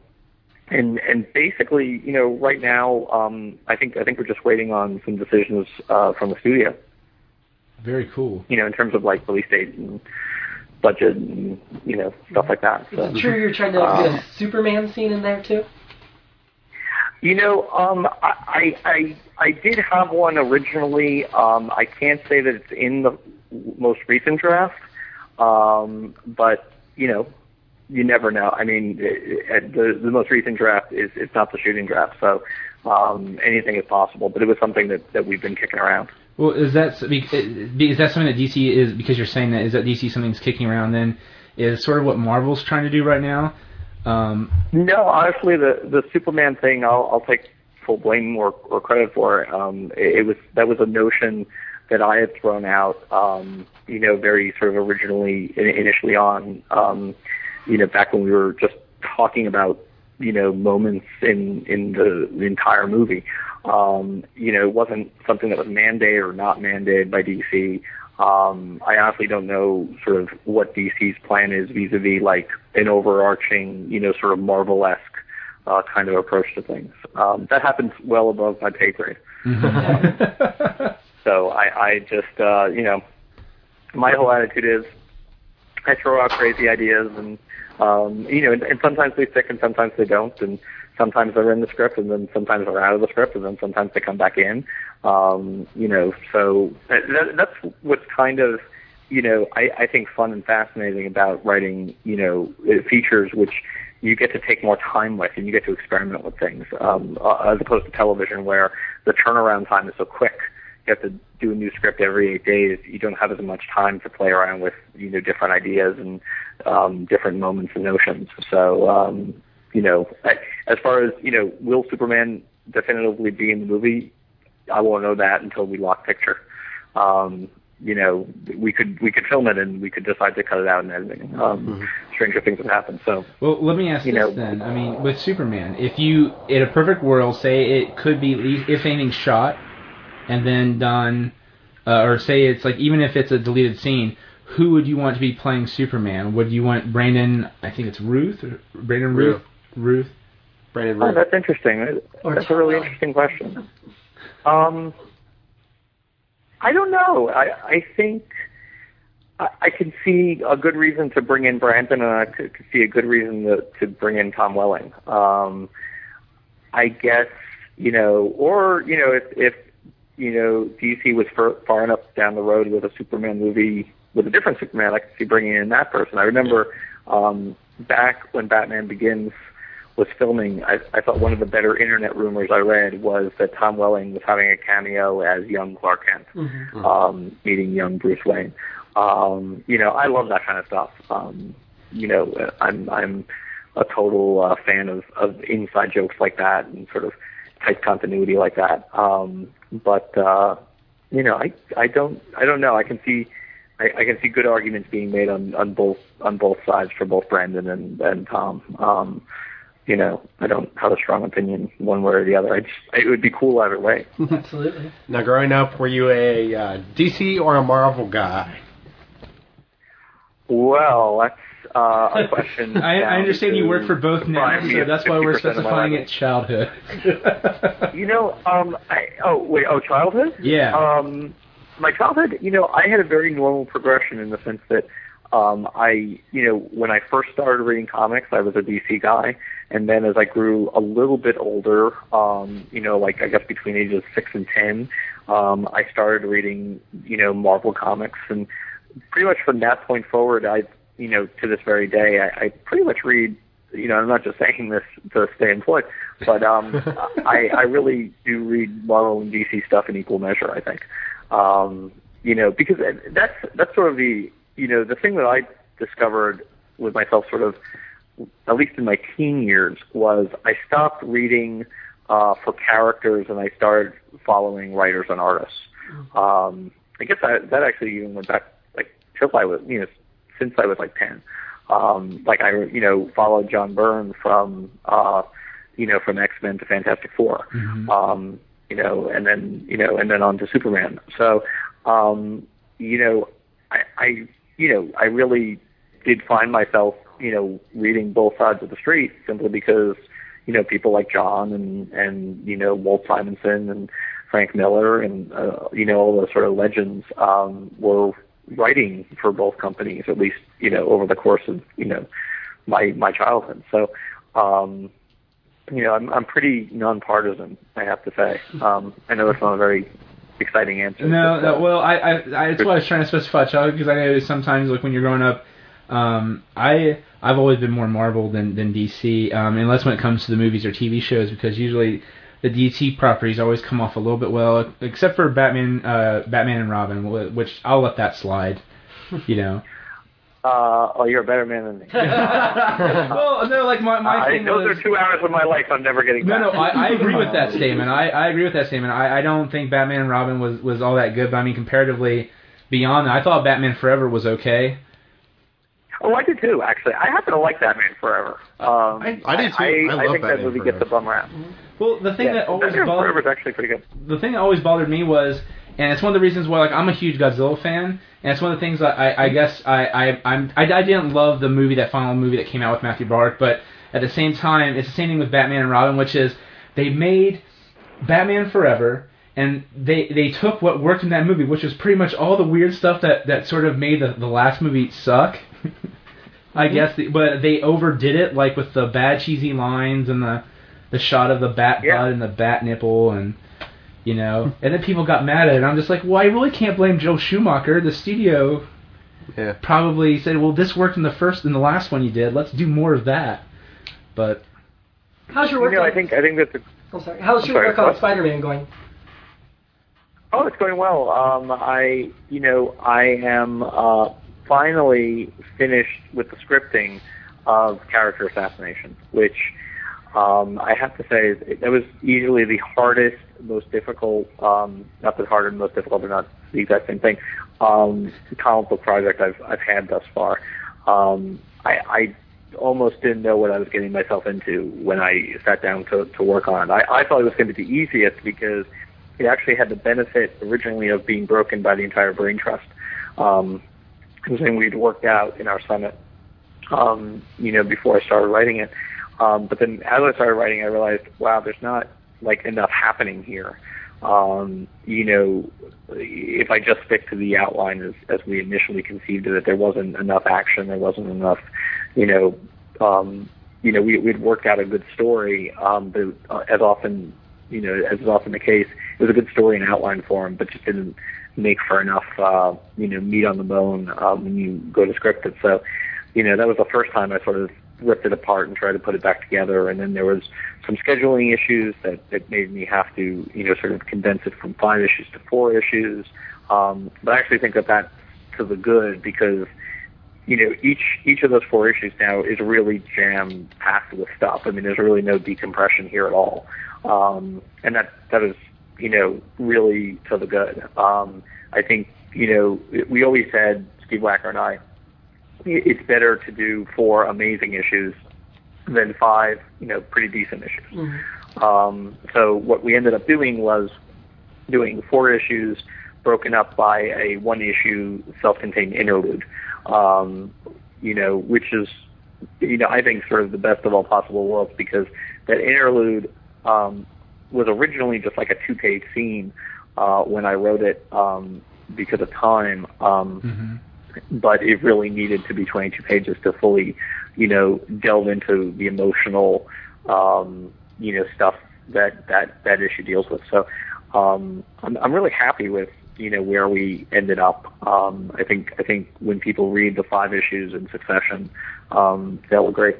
and and basically, you know, right now, um, I think I think we're just waiting on some decisions uh, from the studio. Very cool. you know, in terms of like release date and budget and you know stuff like that. So. Is it true you're trying to get a Superman scene in there too? You know, um, I, I I did have one originally. Um, I can't say that it's in the most recent draft, um, but you know, you never know. I mean, it, the the most recent draft is it's not the shooting draft, so um, anything is possible. But it was something that that we've been kicking around. Well, is that is that something that DC is because you're saying that is that DC something's kicking around? Then is sort of what Marvel's trying to do right now. Um, No, honestly, the the Superman thing, I'll I'll take full blame or, or credit for. Um, it, it was that was a notion that I had thrown out, um, you know, very sort of originally initially on, um, you know, back when we were just talking about, you know, moments in in the, the entire movie. Um, you know, it wasn't something that was mandated or not mandated by DC. Um, I honestly don't know sort of what DC's plan is vis-a-vis like an overarching, you know, sort of Marvel-esque uh, kind of approach to things. Um, that happens well above my pay grade. *laughs* So I, I just, uh, you know, my whole attitude is I throw out crazy ideas and, um, you know, and, and sometimes they stick and sometimes they don't. And sometimes they're in the script and then sometimes they're out of the script and then sometimes they come back in. Um, you know, so that, that, that's what's kind of, you know, I, I think fun and fascinating about writing, you know, uh, features which you get to take more time with and you get to experiment with things, um, uh, as opposed to television where the turnaround time is so quick. You have to do a new script every eight days. You don't have as much time to play around with, you know, different ideas and um, different moments and notions. So, um, you know, as far as you know, will Superman definitively be in the movie? I won't know that until we lock picture. Um, you know, we could we could film it and we could decide to cut it out in editing. Um, Stranger things have happened. So Well, let me ask You this know- then. I mean, with Superman, if you in a perfect world, say it could be if anything shot and then done, uh, or say it's like even if it's a deleted scene, who would you want to be playing Superman? Would you want Brandon? I think it's Routh. Or Brandon Routh. Routh. Brandon Oh, that's interesting. That's a really interesting question. Um, I don't know. I I think I, I can see a good reason to bring in Brandon, and I could, could see a good reason to to bring in Tom Welling. Um, I guess you know, or you know, if if you know DC was far, far enough down the road with a Superman movie with a different Superman, I could see bringing in that person. I remember um, back when Batman Begins was filming, I, I thought one of the better internet rumors I read was that Tom Welling was having a cameo as young Clark Kent, um, meeting young Bruce Wayne. Um, you know, I love that kind of stuff. Um, you know, I'm I'm a total uh, fan of of inside jokes like that and sort of tight continuity like that. Um, but uh, you know, I I don't I don't know. I can see I, I can see good arguments being made on on both on both sides for both Brandon and and Tom. Um, you know, I don't have a strong opinion one way or the other. I just it would be cool either way. *laughs* Absolutely. Now, growing up, were you a uh, DC or a Marvel guy? Well, that's uh, a *laughs* question. I, I understand you work for both now, so that's why we're 50% of my specifying life. it childhood. *laughs* You know, um, I, oh wait, oh childhood. Yeah. Um, my childhood, you know, I had a very normal progression in the sense that um, I, you know, when I first started reading comics, I was a DC guy, and then as I grew a little bit older, um, you know, like I guess between ages six and ten, um, I started reading, you know, Marvel comics, and pretty much from that point forward, I, you know, to this very day, I, I pretty much read. You know, I'm not just saying this to stay employed, but um, *laughs* I, I really do read Marvel and DC stuff in equal measure. I think, um, you know, because that's that's sort of the you know the thing that I discovered with myself, sort of at least in my teen years, was I stopped reading uh, for characters and I started following writers and artists. Um, I guess I, that actually even went back like till I was you know since I was like ten. Um, like I you know followed John Byrne from uh, you know from X Men to Fantastic 4 um, you know, and then you know, and then on to Superman. So, um, you know, I, I, you know, I really did find myself, you know, reading both sides of the street simply because, you know, people like John and and you know Walt Simonson and Frank Miller and uh, you know all those sort of legends um, were writing for both companies, at least you know over the course of you know my my childhood. So. Um, you know, I'm I'm pretty nonpartisan. I have to say. Um, I know it's not a very exciting answer. No, but, uh, no well, I, I, I that's what I was trying to specify, Chuck, because I know sometimes, like when you're growing up, um, I, I've always been more Marvel than than DC, um, unless when it comes to the movies or TV shows, because usually the DC properties always come off a little bit well, except for Batman, uh, Batman and Robin, which I'll let that slide. You know. *laughs* Uh, oh, you're a better man than me. *laughs* *laughs* well, no, like my my I, thing those was, are two hours of my life I'm never getting No, back. no, I, I agree with that *laughs* statement. I, I agree with that statement. I, I don't think Batman and Robin was, was all that good, but I mean, comparatively, beyond that, I thought Batman Forever was okay. Oh, I did too. Actually, I happen to like Batman Forever. Um, I- I did too. I, I love think that Batman movie gets Forever. a bum rap. Well, the thing Yeah, that always Batman Forever bothered is actually pretty good. the thing that always bothered me was, and it's one of the reasons why like I'm a huge Godzilla fan, and it's one of the things that I, I guess I, I I'm I, I didn't love the movie that final movie that came out with Matthew Broderick, but at the same time it's the same thing with Batman and Robin, which is they made Batman Forever. And they, they took what worked in that movie, which was pretty much all the weird stuff that, that sort of made the, the last movie suck. *laughs* I mm-hmm. guess, the, but they overdid it, like with the bad cheesy lines and the the shot of the bat Yeah. butt and the bat nipple and you know, and then people got mad at it. I'm just like, well, I really can't blame Joel Schumacher. The studio Yeah. probably said, well, this worked in the first in the last one you did. Let's do more of that. But How's your You work? know, on, I think I think that's a I'm sorry. How's I'm your sorry, work on what? Spider-Man going? Oh, it's going well. Um, I, you know, I am uh, finally finished with the scripting of Character Assassination, which um, I have to say is- that was easily the hardest, most difficult. Um, not the hardest, most difficult, they're not the exact same thing. Um, comic book project I've I've had thus far. Um, I, I almost didn't know what I was getting myself into when I sat down to, to work on it. I, I thought it was going to be the easiest because it actually had the benefit originally of being broken by the entire brain trust. Um, something we'd worked out in our summit, um, you know, before I started writing it. Um, but then as I started writing, I realized, wow, there's not like enough happening here. Um, you know, if I just stick to the outline as, as we initially conceived of it, there wasn't enough action, there wasn't enough, you know, um, you know, we, we'd worked out a good story, um, but uh, as often, you know, as is often the case, it was a good story in outline form, but just didn't make for enough, uh, you know, meat on the bone um, when you go to script it. So, you know, that was the first time I sort of ripped it apart and tried to put it back together. And then there was some scheduling issues that, that made me have to, you know, sort of condense it from five issues to four issues. Um, but I actually think that that's to the good because, you know, each each of those four issues now is really jam packed with stuff. I mean, there's really no decompression here at all, um, and that that is, you know, really to the good. Um, I think, you know, we always said Steve Wacker and I, it's better to do four amazing issues than five, you know, pretty decent issues. Um, so what we ended up doing was doing four issues broken up by a one issue self-contained interlude, um, you know, which is, you know, I think sort of the best of all possible worlds because that interlude um, was originally just like a two-page scene uh, when I wrote it um, because of time. Um, but it really needed to be 22 pages to fully, you know, delve into the emotional, um, you know, stuff that that that issue deals with. So um, I'm I'm really happy with you know where we ended up. Um, I think I think when people read the five issues in succession, um, will great.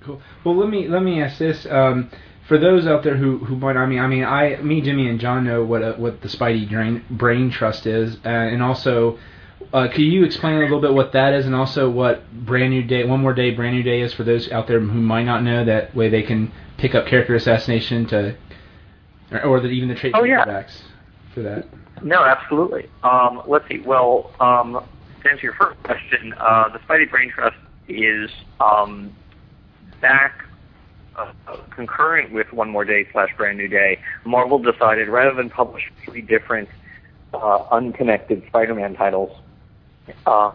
Cool. Well, let me let me ask this. Um, for those out there who who might, I mean, I mean, I, me, Jimmy, and John know what a, what the Spidey drain, Brain Trust is, uh, and also, uh, could you explain a little bit what that is, and also what Brand New Day, One More Day, Brand New Day is for those out there who might not know? That way they can pick up Character Assassination to, or, or the, even the trade Oh, yeah. for that. No, absolutely. Um, let's see. Well, um, to answer your first question, uh, the Spidey Brain Trust is um, back uh, concurrent with One More Day slash Brand New Day. Marvel decided rather than publish three different uh, unconnected Spider-Man titles, uh,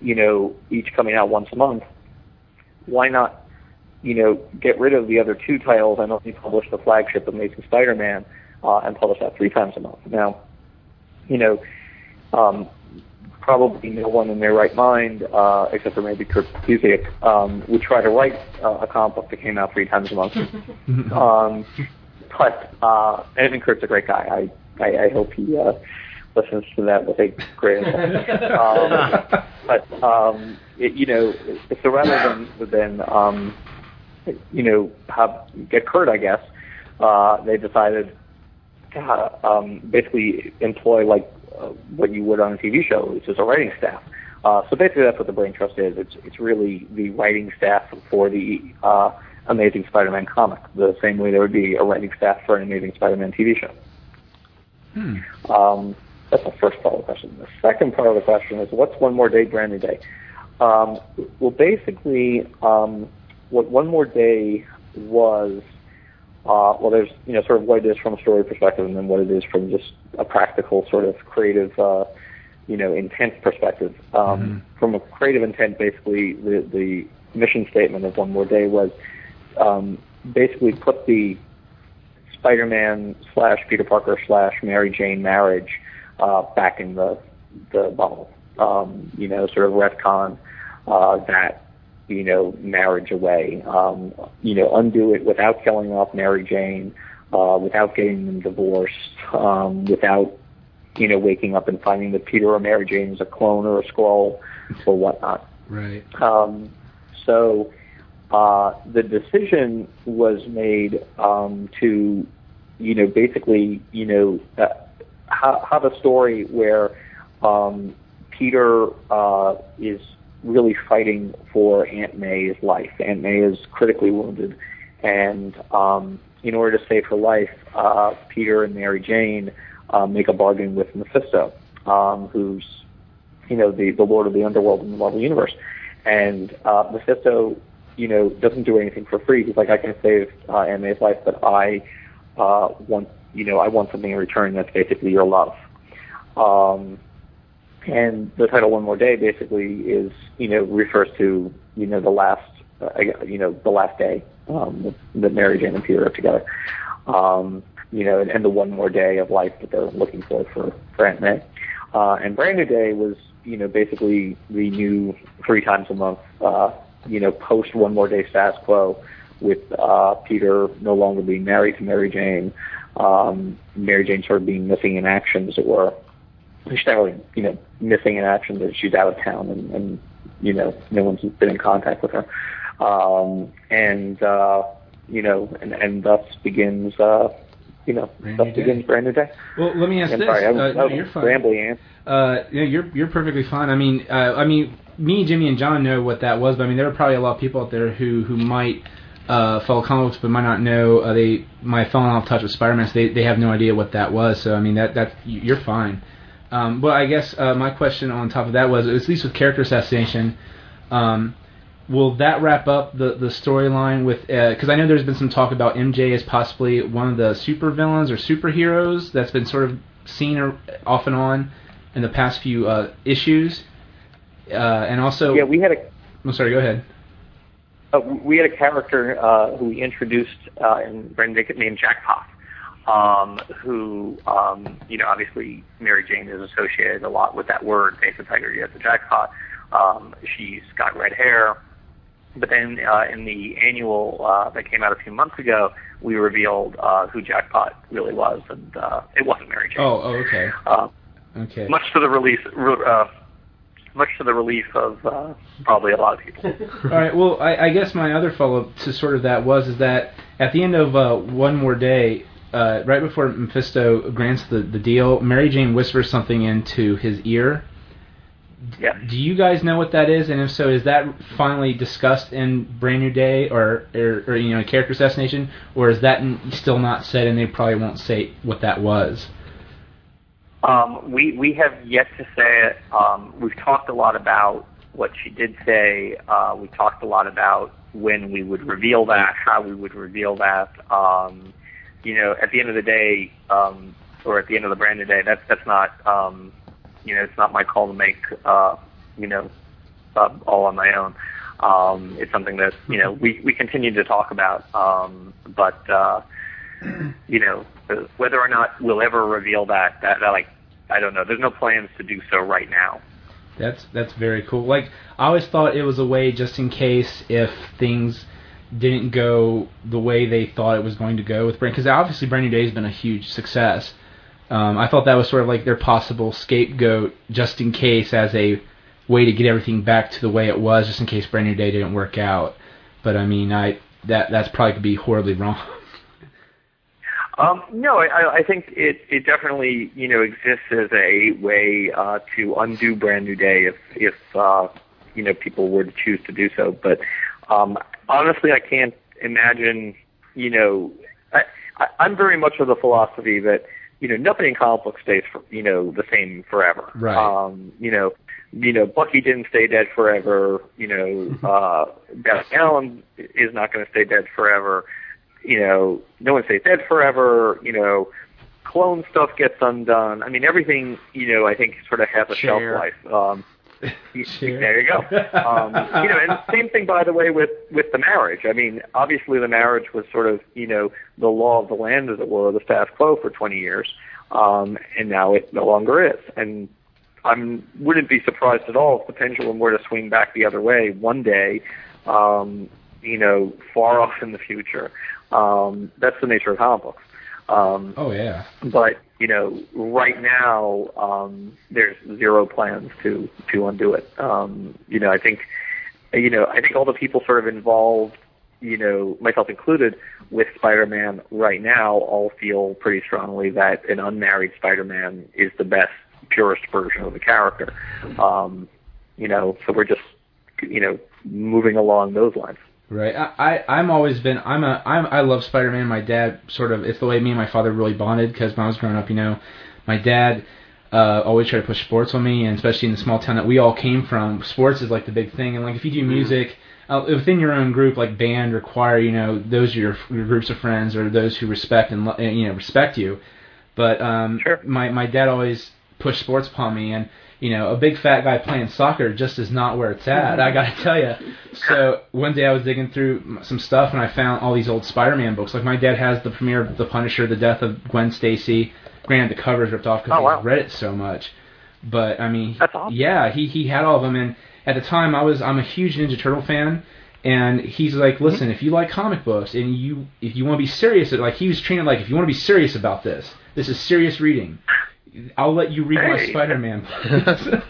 you know, each coming out once a month, why not, you know, get rid of the other two titles and only publish the flagship Amazing Spider-Man uh, and publish that three times a month. Now, you know, um, probably no one in their right mind, uh, except for maybe Kurt Busiek, um, would try to write uh, a comic book that came out three times a month. *laughs* um, but uh, I think Kurt's a great guy. I I, I hope he uh, listens to that with a great *laughs* um, But um, it, you know, so rather than than um, you know have get Kurt, I guess uh, they decided to uh, um, basically employ like uh, what you would on a TV show, which is a writing staff. Uh, so basically, that's what the Brain Trust is. It's it's really the writing staff for the uh, Amazing Spider-Man comic, the same way there would be a writing staff for an Amazing Spider-Man TV show. Hmm. Um, that's the first part of the question. The second part of the question is, what's One More Day, Brand New Day? Um, well, basically, um, what One More Day was, uh, well, there's you know sort of what it is from a story perspective, and then what it is from just a practical sort of creative, uh, you know, intent perspective. Um, From a creative intent, basically, the the mission statement of One More Day was um, basically put the Spider-Man slash Peter Parker slash Mary Jane marriage uh, back in the the bubble. Um, you know, sort of retcon uh, that you know marriage away. Um, you know, undo it without killing off Mary Jane, uh, without getting them divorced, um, without you know waking up and finding that Peter or Mary Jane is a clone or a Skrull or whatnot. Right. Um, so uh, the decision was made um, to, you know, basically, you know, uh, ha- have a story where um, Peter uh, is really fighting for Aunt May's life. Aunt May is critically wounded, and um, in order to save her life, uh, Peter and Mary Jane uh, make a bargain with Mephisto, um, who's you know, the, the Lord of the Underworld in the Marvel Universe. And uh, Mephisto, you know, doesn't do anything for free. He's like, I can save uh, Aunt May's life, but I uh, want, you know, I want something in return that's basically your love. Um, and the title One More Day basically is, you know, refers to, you know, the last, uh, you know, the last day um, that Mary Jane and Peter are together. Um, you know, and, and the one more day of life that they're looking for for, for Aunt May. Uh, and Brand New Day was, you know, basically the new three times a month, uh, you know, post One More Day status quo with uh, Peter no longer being married to Mary Jane, um, Mary Jane sort of being missing in action, as it were. She's not really, you know, missing in action, but she's out of town and, and you know, no one's been in contact with her. Um, and, uh, you know, and, and thus begins, uh, you know, Brand thus New Day. begins Brand New Day. Well, let me ask I'm this. sorry, I was, uh, I was you're fine. rambling. Uh, yeah, you're you're perfectly fine. I mean, uh, I mean, me, Jimmy, and John know what that was, but I mean, there are probably a lot of people out there who who might uh, follow comic books, but might not know. Uh, they might fallen off touch with Spider-Man, so they they have no idea what that was. So I mean, that that you're fine. Um, but I guess uh, my question on top of that was, at least with character assassination, um, will that wrap up the the storyline with? Because I know there's been some talk about MJ as possibly one of the supervillains or superheroes that's been sort of seen or off and on in the past few uh, issues, uh, and also. Yeah, we had a I'm sorry. Go ahead. Uh, we had a character uh, who we introduced uh, in Brandon Dickett named Jackpot, um, who um, you know obviously Mary Jane is associated a lot with that word. Face the tiger, you have the jackpot. Um, she's got red hair. But then uh, in the annual uh, that came out a few months ago, we revealed uh, who Jackpot really was, and uh, it wasn't Mary Jane. Oh, oh okay. Uh, Okay. much to the release, uh, much to the relief of uh, probably a lot of people. *laughs* All right. Well, I, I guess my other follow-up to sort of that was is that at the end of uh, One More Day, uh, right before Mephisto grants the, the deal, Mary Jane whispers something into his ear. Yeah. Do you guys know what that is? And if so, is that finally discussed in Brand New Day or, or, or you know, Character Assassination, or is that still not said and they probably won't say what that was? Um, we we have yet to say it. Um, we've talked a lot about what she did say. Uh, we talked a lot about when we would reveal that, how we would reveal that. Um, you know, at the end of the day, um, or at the end of the brand new day, that's that's not um, you know, it's not my call to make. Uh, you know, uh, all on my own. Um, it's something that you know we we continue to talk about, um, but. Uh, you know, whether or not we'll ever reveal that, that, that like, I don't know. There's no plans to do so right now. That's that's very cool. Like I always thought it was a way just in case if things didn't go the way they thought it was going to go with Brand because obviously Brand New Day has been a huge success. Um, I thought that was sort of like their possible scapegoat just in case as a way to get everything back to the way it was just in case Brand New Day didn't work out. But I mean, I that that's probably could be horribly *laughs* wrong. Um, no, I, I think it, it definitely you know exists as a way uh, to undo Brand New Day if if uh, you know people were to choose to do so. But um, honestly, I can't imagine. You know, I, I, I'm very much of the philosophy that you know nothing in comic book stays for you know the same forever. Right. Um, you know, you know Bucky didn't stay dead forever. You know, uh, Barry Allen is not going to stay dead forever you know, no one stays dead forever, you know, clone stuff gets undone. I mean, everything, you know, I think sort of has a shelf life. Um, There you go. Um, you know, and same thing, by the way, with with the marriage. I mean, obviously, the marriage was sort of, you know, the law of the land, as it were, the status quo for 20 years, um, and now it no longer is. And I wouldn't be surprised at all if the pendulum were to swing back the other way one day, um, you know, far off in the future. Um, that's the nature of comic books. Um, Oh yeah. but you know, right now um, there's zero plans to to undo it. Um, you know, I think you know, I think all the people sort of involved, you know, myself included, with Spider-Man right now, all feel pretty strongly that an unmarried Spider-Man is the best, purest version of the character. Um, you know, so we're just you know moving along those lines. Right. I, I I'm always been I'm a I'm I love Spider-Man. My dad sort of it's the way me and my father really bonded because when I was growing up, you know, my dad uh, always tried to push sports on me, and especially in the small town that we all came from, sports is like the big thing. And like if you do music uh, within your own group, like band or choir, you know, those are your, your groups of friends or those who respect and you know respect you. But um, Sure. my my dad always pushed sports upon me, and you know, a big fat guy playing soccer just is not where it's at. I gotta tell you. So one day I was digging through some stuff and I found all these old Spider-Man books. Like my dad has the premiere of The Punisher, The Death of Gwen Stacy. Granted, the cover's ripped off because Oh, wow. he's read it so much. But I mean, That's awesome. yeah, he he had all of them. And at the time, I was I'm a huge Ninja Turtle fan. And he's like, Mm-hmm. listen, if you like comic books and you if you want to be serious, like he was treating it like if you want to be serious about this, this is serious reading. I'll let you read my Hey. Spider-Man *laughs* *laughs*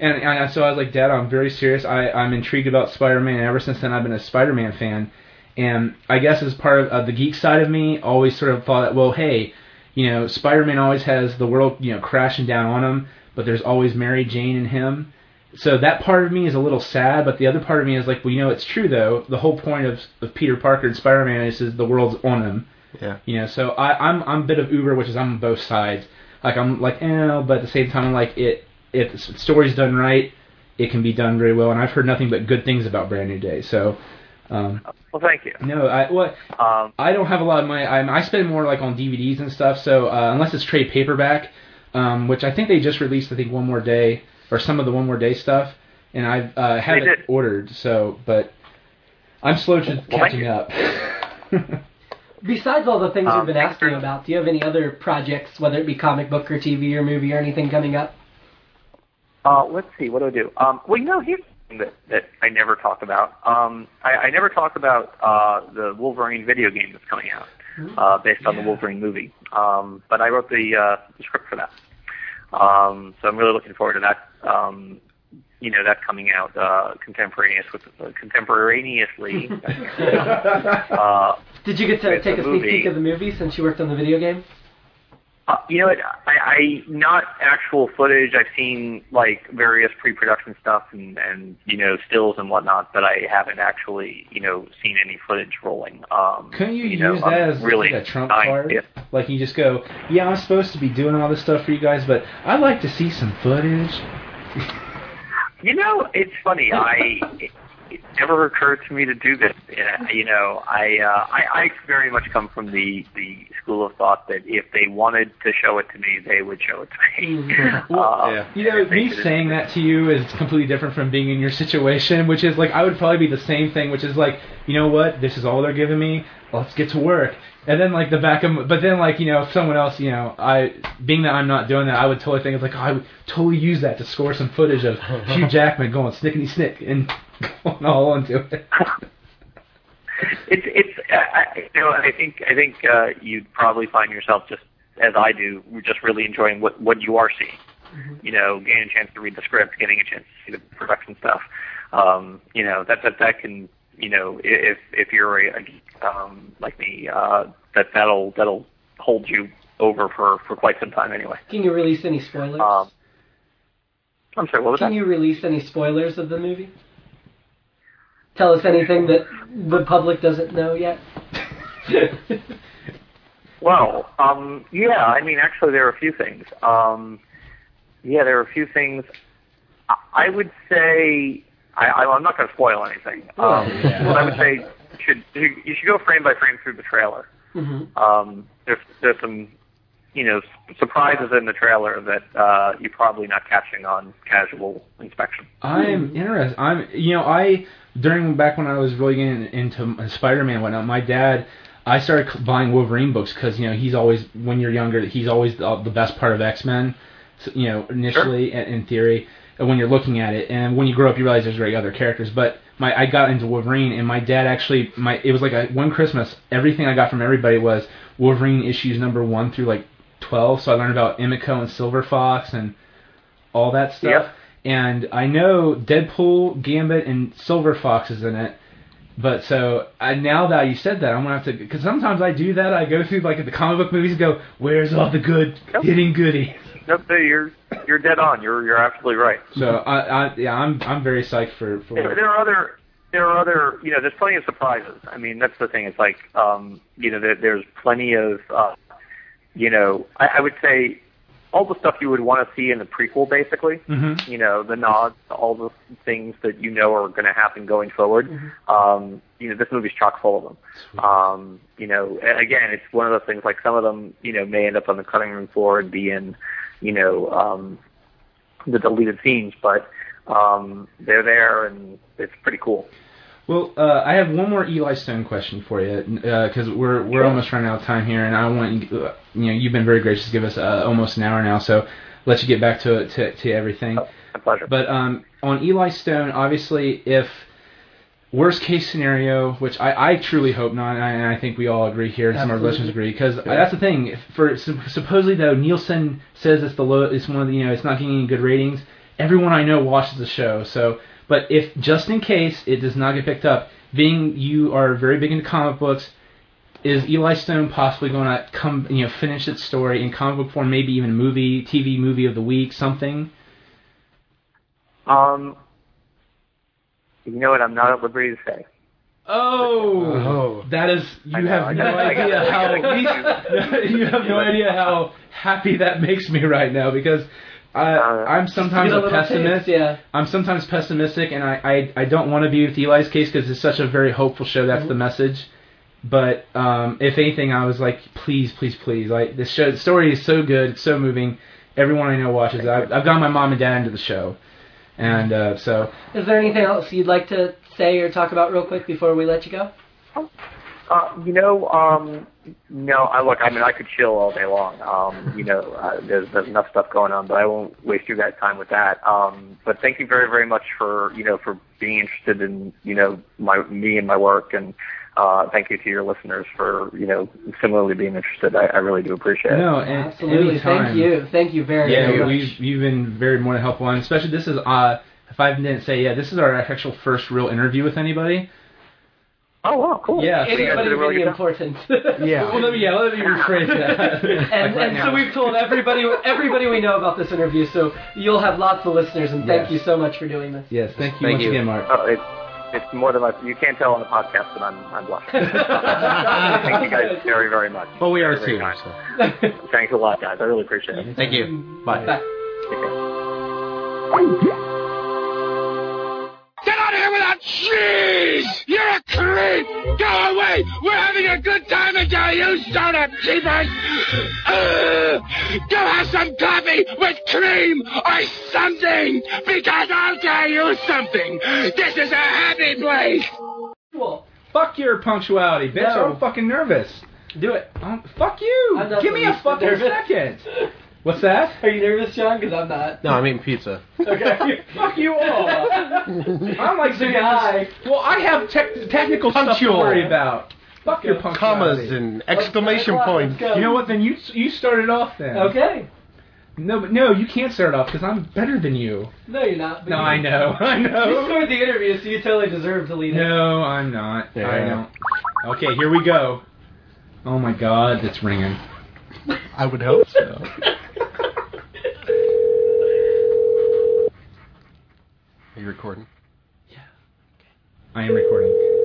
and, and so I was like, Dad, I'm very serious. I, I'm intrigued about Spider-Man. And ever since then, I've been a Spider-Man fan. And I guess as part of uh, the geek side of me, always sort of thought that, well, hey, you know, Spider-Man always has the world, you know, crashing down on him, but there's always Mary Jane in him. So that part of me is a little sad, but the other part of me is like, well, you know, it's true though. The whole point of, of Peter Parker and Spider-Man is, is the world's on him. Yeah. You know, so I, I'm I'm a bit of Uber, which is I'm on both sides. Like I'm like, eh, but at the same time, like it. If the story's done right, it can be done very well. And I've heard nothing but good things about Brand New Day. So, um, Well, thank you. no, I what Um, I don't have a lot of money. I, I spend more like on DVDs and stuff. So uh, unless it's trade paperback, um, which I think they just released, I think one more day or some of the one more day stuff, and I uh, haven't ordered. So, but I'm slow to Well, catching up. *laughs* Besides all the things Um, we've been asking about, do you have any other projects, whether it be comic book or TV or movie or anything coming up? Uh, let's see, what do I do? Um, well, you know, here's something that, that I never talk about. Um, I, I never talk about uh, the Wolverine video game that's coming out, uh, based on the Wolverine movie. Um, but I wrote the, uh, the script for that. Um, so I'm really looking forward to that. Um, you know, that coming out uh, contemporaneous with uh, contemporaneously. *laughs* uh, Did you get to take a sneak movie. peek of the movie since you worked on the video game? Uh, you know what? I, I not actual footage. I've seen like various pre-production stuff and and you know stills and whatnot, but I haven't actually you know seen any footage rolling. Um, Couldn't you, you know, use that I'm as really like a trump card? to- Like you just go, yeah, I'm supposed to be doing all this stuff for you guys, but I'd like to see some footage. You know, it's funny. I *laughs* it, it never occurred to me to do this. Uh, You know, I, uh, I I very much come from the the school of thought that if they wanted to show it to me, they would show it to me. *laughs* Mhm. Uh, yeah. You know, me saying that to you is completely different from being in your situation, which is like I would probably be the same thing, which is like, you know what, this is all they're giving me. Let's get to work. And then like the back of, but then like you know, if someone else, you know, I being that I'm not doing that, I would totally think it's like oh, I would totally use that to score some footage of Hugh *laughs* Jackman going snickety snick and *laughs* going all into it. it's it's uh, I- you know I think I think uh, you'd probably find yourself just as I do, just really enjoying what what you are seeing. You know, getting a chance to read the script, getting a chance to see the production stuff. Um, you know that that that can you know if if you're a, um, like me, uh, that that'll that'll hold you over for for quite some time anyway. Can you release any spoilers? Um, I'm sorry, what was Can that? you release any spoilers of the movie? Tell us anything that the public doesn't know yet. *laughs* Well, um, yeah, I mean, actually, there are a few things. Um, yeah, there are a few things. I would say I, I, I'm not going to spoil anything. Um, Yeah. But I would say you should you should go frame by frame through the trailer. hmm Um, there's there's some you know surprises in the trailer that uh, you're probably not catching on casual inspection. I'm interested. I'm, you know, I during back when I was really getting into Spider-Man and whatnot. My dad, I started buying Wolverine books because you know he's always when you're younger he's always the, the best part of X-Men. So, you know, initially in, in theory, uh, when you're looking at it, and when you grow up, you realize there's very other characters. But my I got into Wolverine, and my dad actually my it was like a, one Christmas. Everything I got from everybody was Wolverine issues number one through like twelve. So I learned about Amiko and Silver Fox and all that stuff. Yep. And I know Deadpool, Gambit, and Silver Fox is in it. But so I, now that you said that, I'm gonna have to because sometimes I do that. I go through like the comic book movies, and go where's all the good Yep. hitting goodies. Nope, you're you're dead on. You're you're absolutely right. So I, I yeah, I'm I'm very psyched for for. There, there are other there are other you know there's plenty of surprises. I mean that's the thing. It's like um, you know there, there's plenty of uh, you know I, I would say all the stuff you would want to see in the prequel basically. Mhm. You know the nods, all the things that you know are going to happen going forward. Um, you know this movie's chock full of them. Um, you know again it's one of those things like some of them you know may end up on the cutting room floor and be in you know um, the deleted scenes, but um, they're there and it's pretty cool. Well, uh, I have one more Eli Stone question for you because we're we're Sure. almost running out of time here, and I want you, uh, you know you've been very gracious to give us uh, almost an hour now, so let you get back to to, to everything. My pleasure. But um, on Eli Stone, obviously, if worst case scenario, which I, I truly hope not, and I, and I think we all agree here, and some of our listeners agree, because that's the thing. For supposedly though, Nielsen says it's the low, it's one of the you know it's not getting any good ratings. Everyone I know watches the show, so but if just in case it does not get picked up, being you are very big into comic books. Is Eli Stone possibly going to come, you know, finish its story in comic book form, maybe even a movie, TV movie of the week, something? Um, you know what? I'm not at liberty to say. Oh, Oh. that is you know, have I no I idea gotta- how gotta *laughs* you have no idea how happy that makes me right now because I Uh, I'm sometimes a a pessimist. taste, yeah. I'm sometimes pessimistic, and I I, I don't want to be with Eli's case because it's such a very hopeful show. That's the message. But um, if anything, I was like, please, please, please, like this show. The story is so good, it's so moving. Everyone I know watches. it. I've, I've got my mom and dad into the show, and uh, so Is there anything else you'd like to say or talk about real quick before we let you go? Uh, you know, um, no. I look. I mean, I could chill all day long. Um, you know, uh, there's there's enough stuff going on, but I won't waste you guys' time with that. Um, but thank you very very much for you know for being interested in you know my me and my work, and uh, thank you to your listeners for you know similarly being interested. I, I really do appreciate it. no, Absolutely. anytime. Thank you. Thank you very, much. Yeah, very much. we've you've been very more than helpful, and especially this is uh if I didn't say yeah, this is our actual first real interview with anybody. Oh wow, cool. Yeah, So Anybody did really really important. *laughs* Yeah. Well, let me yeah, let me rephrase that. *laughs* And, Like and now. so we've told everybody everybody we know about this interview, so you'll have lots of listeners, and thank Yes. you so much for doing this. yes, thank you Thank once you. again, Marc. Oh, it's it's more than my. You can't tell on the podcast, but I'm I'm *laughs* blushing. Thank you guys very very much. Well, we are Very too. kind. so. Thanks a lot, guys. I really appreciate it. Thank you. Bye. Bye. Take care. Get out of here without cheese! You're a creep! Go away! We're having a good time until you showed up, jeepers! Ugh! *sighs* Go have some coffee with cream or something! Because I'll tell you something! This is a happy place! Cool. Fuck your punctuality, bitch. No. I'm fucking nervous. Do it. Um, fuck you. Give me a fucking nervous. second. *laughs* What's that? Are you nervous, Jon? Because I'm not. No, I'm eating pizza. Okay. *laughs* Fuck you all. *laughs* I'm like The guy. Well, I have tech technical stuff to Punctual. worry about. Fuck your Commas and exclamation Let's- let's points. You know what? Then you you started off then. Okay. No, but no, you can't start off because I'm better than you. No, you're not. but No, you- I know, *laughs* I know. You know. scored the interview, so you totally deserve to lead it. No, I'm not. I Yeah. don't. Okay, here we go. Oh my God, it's ringing. I would hope so. Are you recording? yeah I am recording.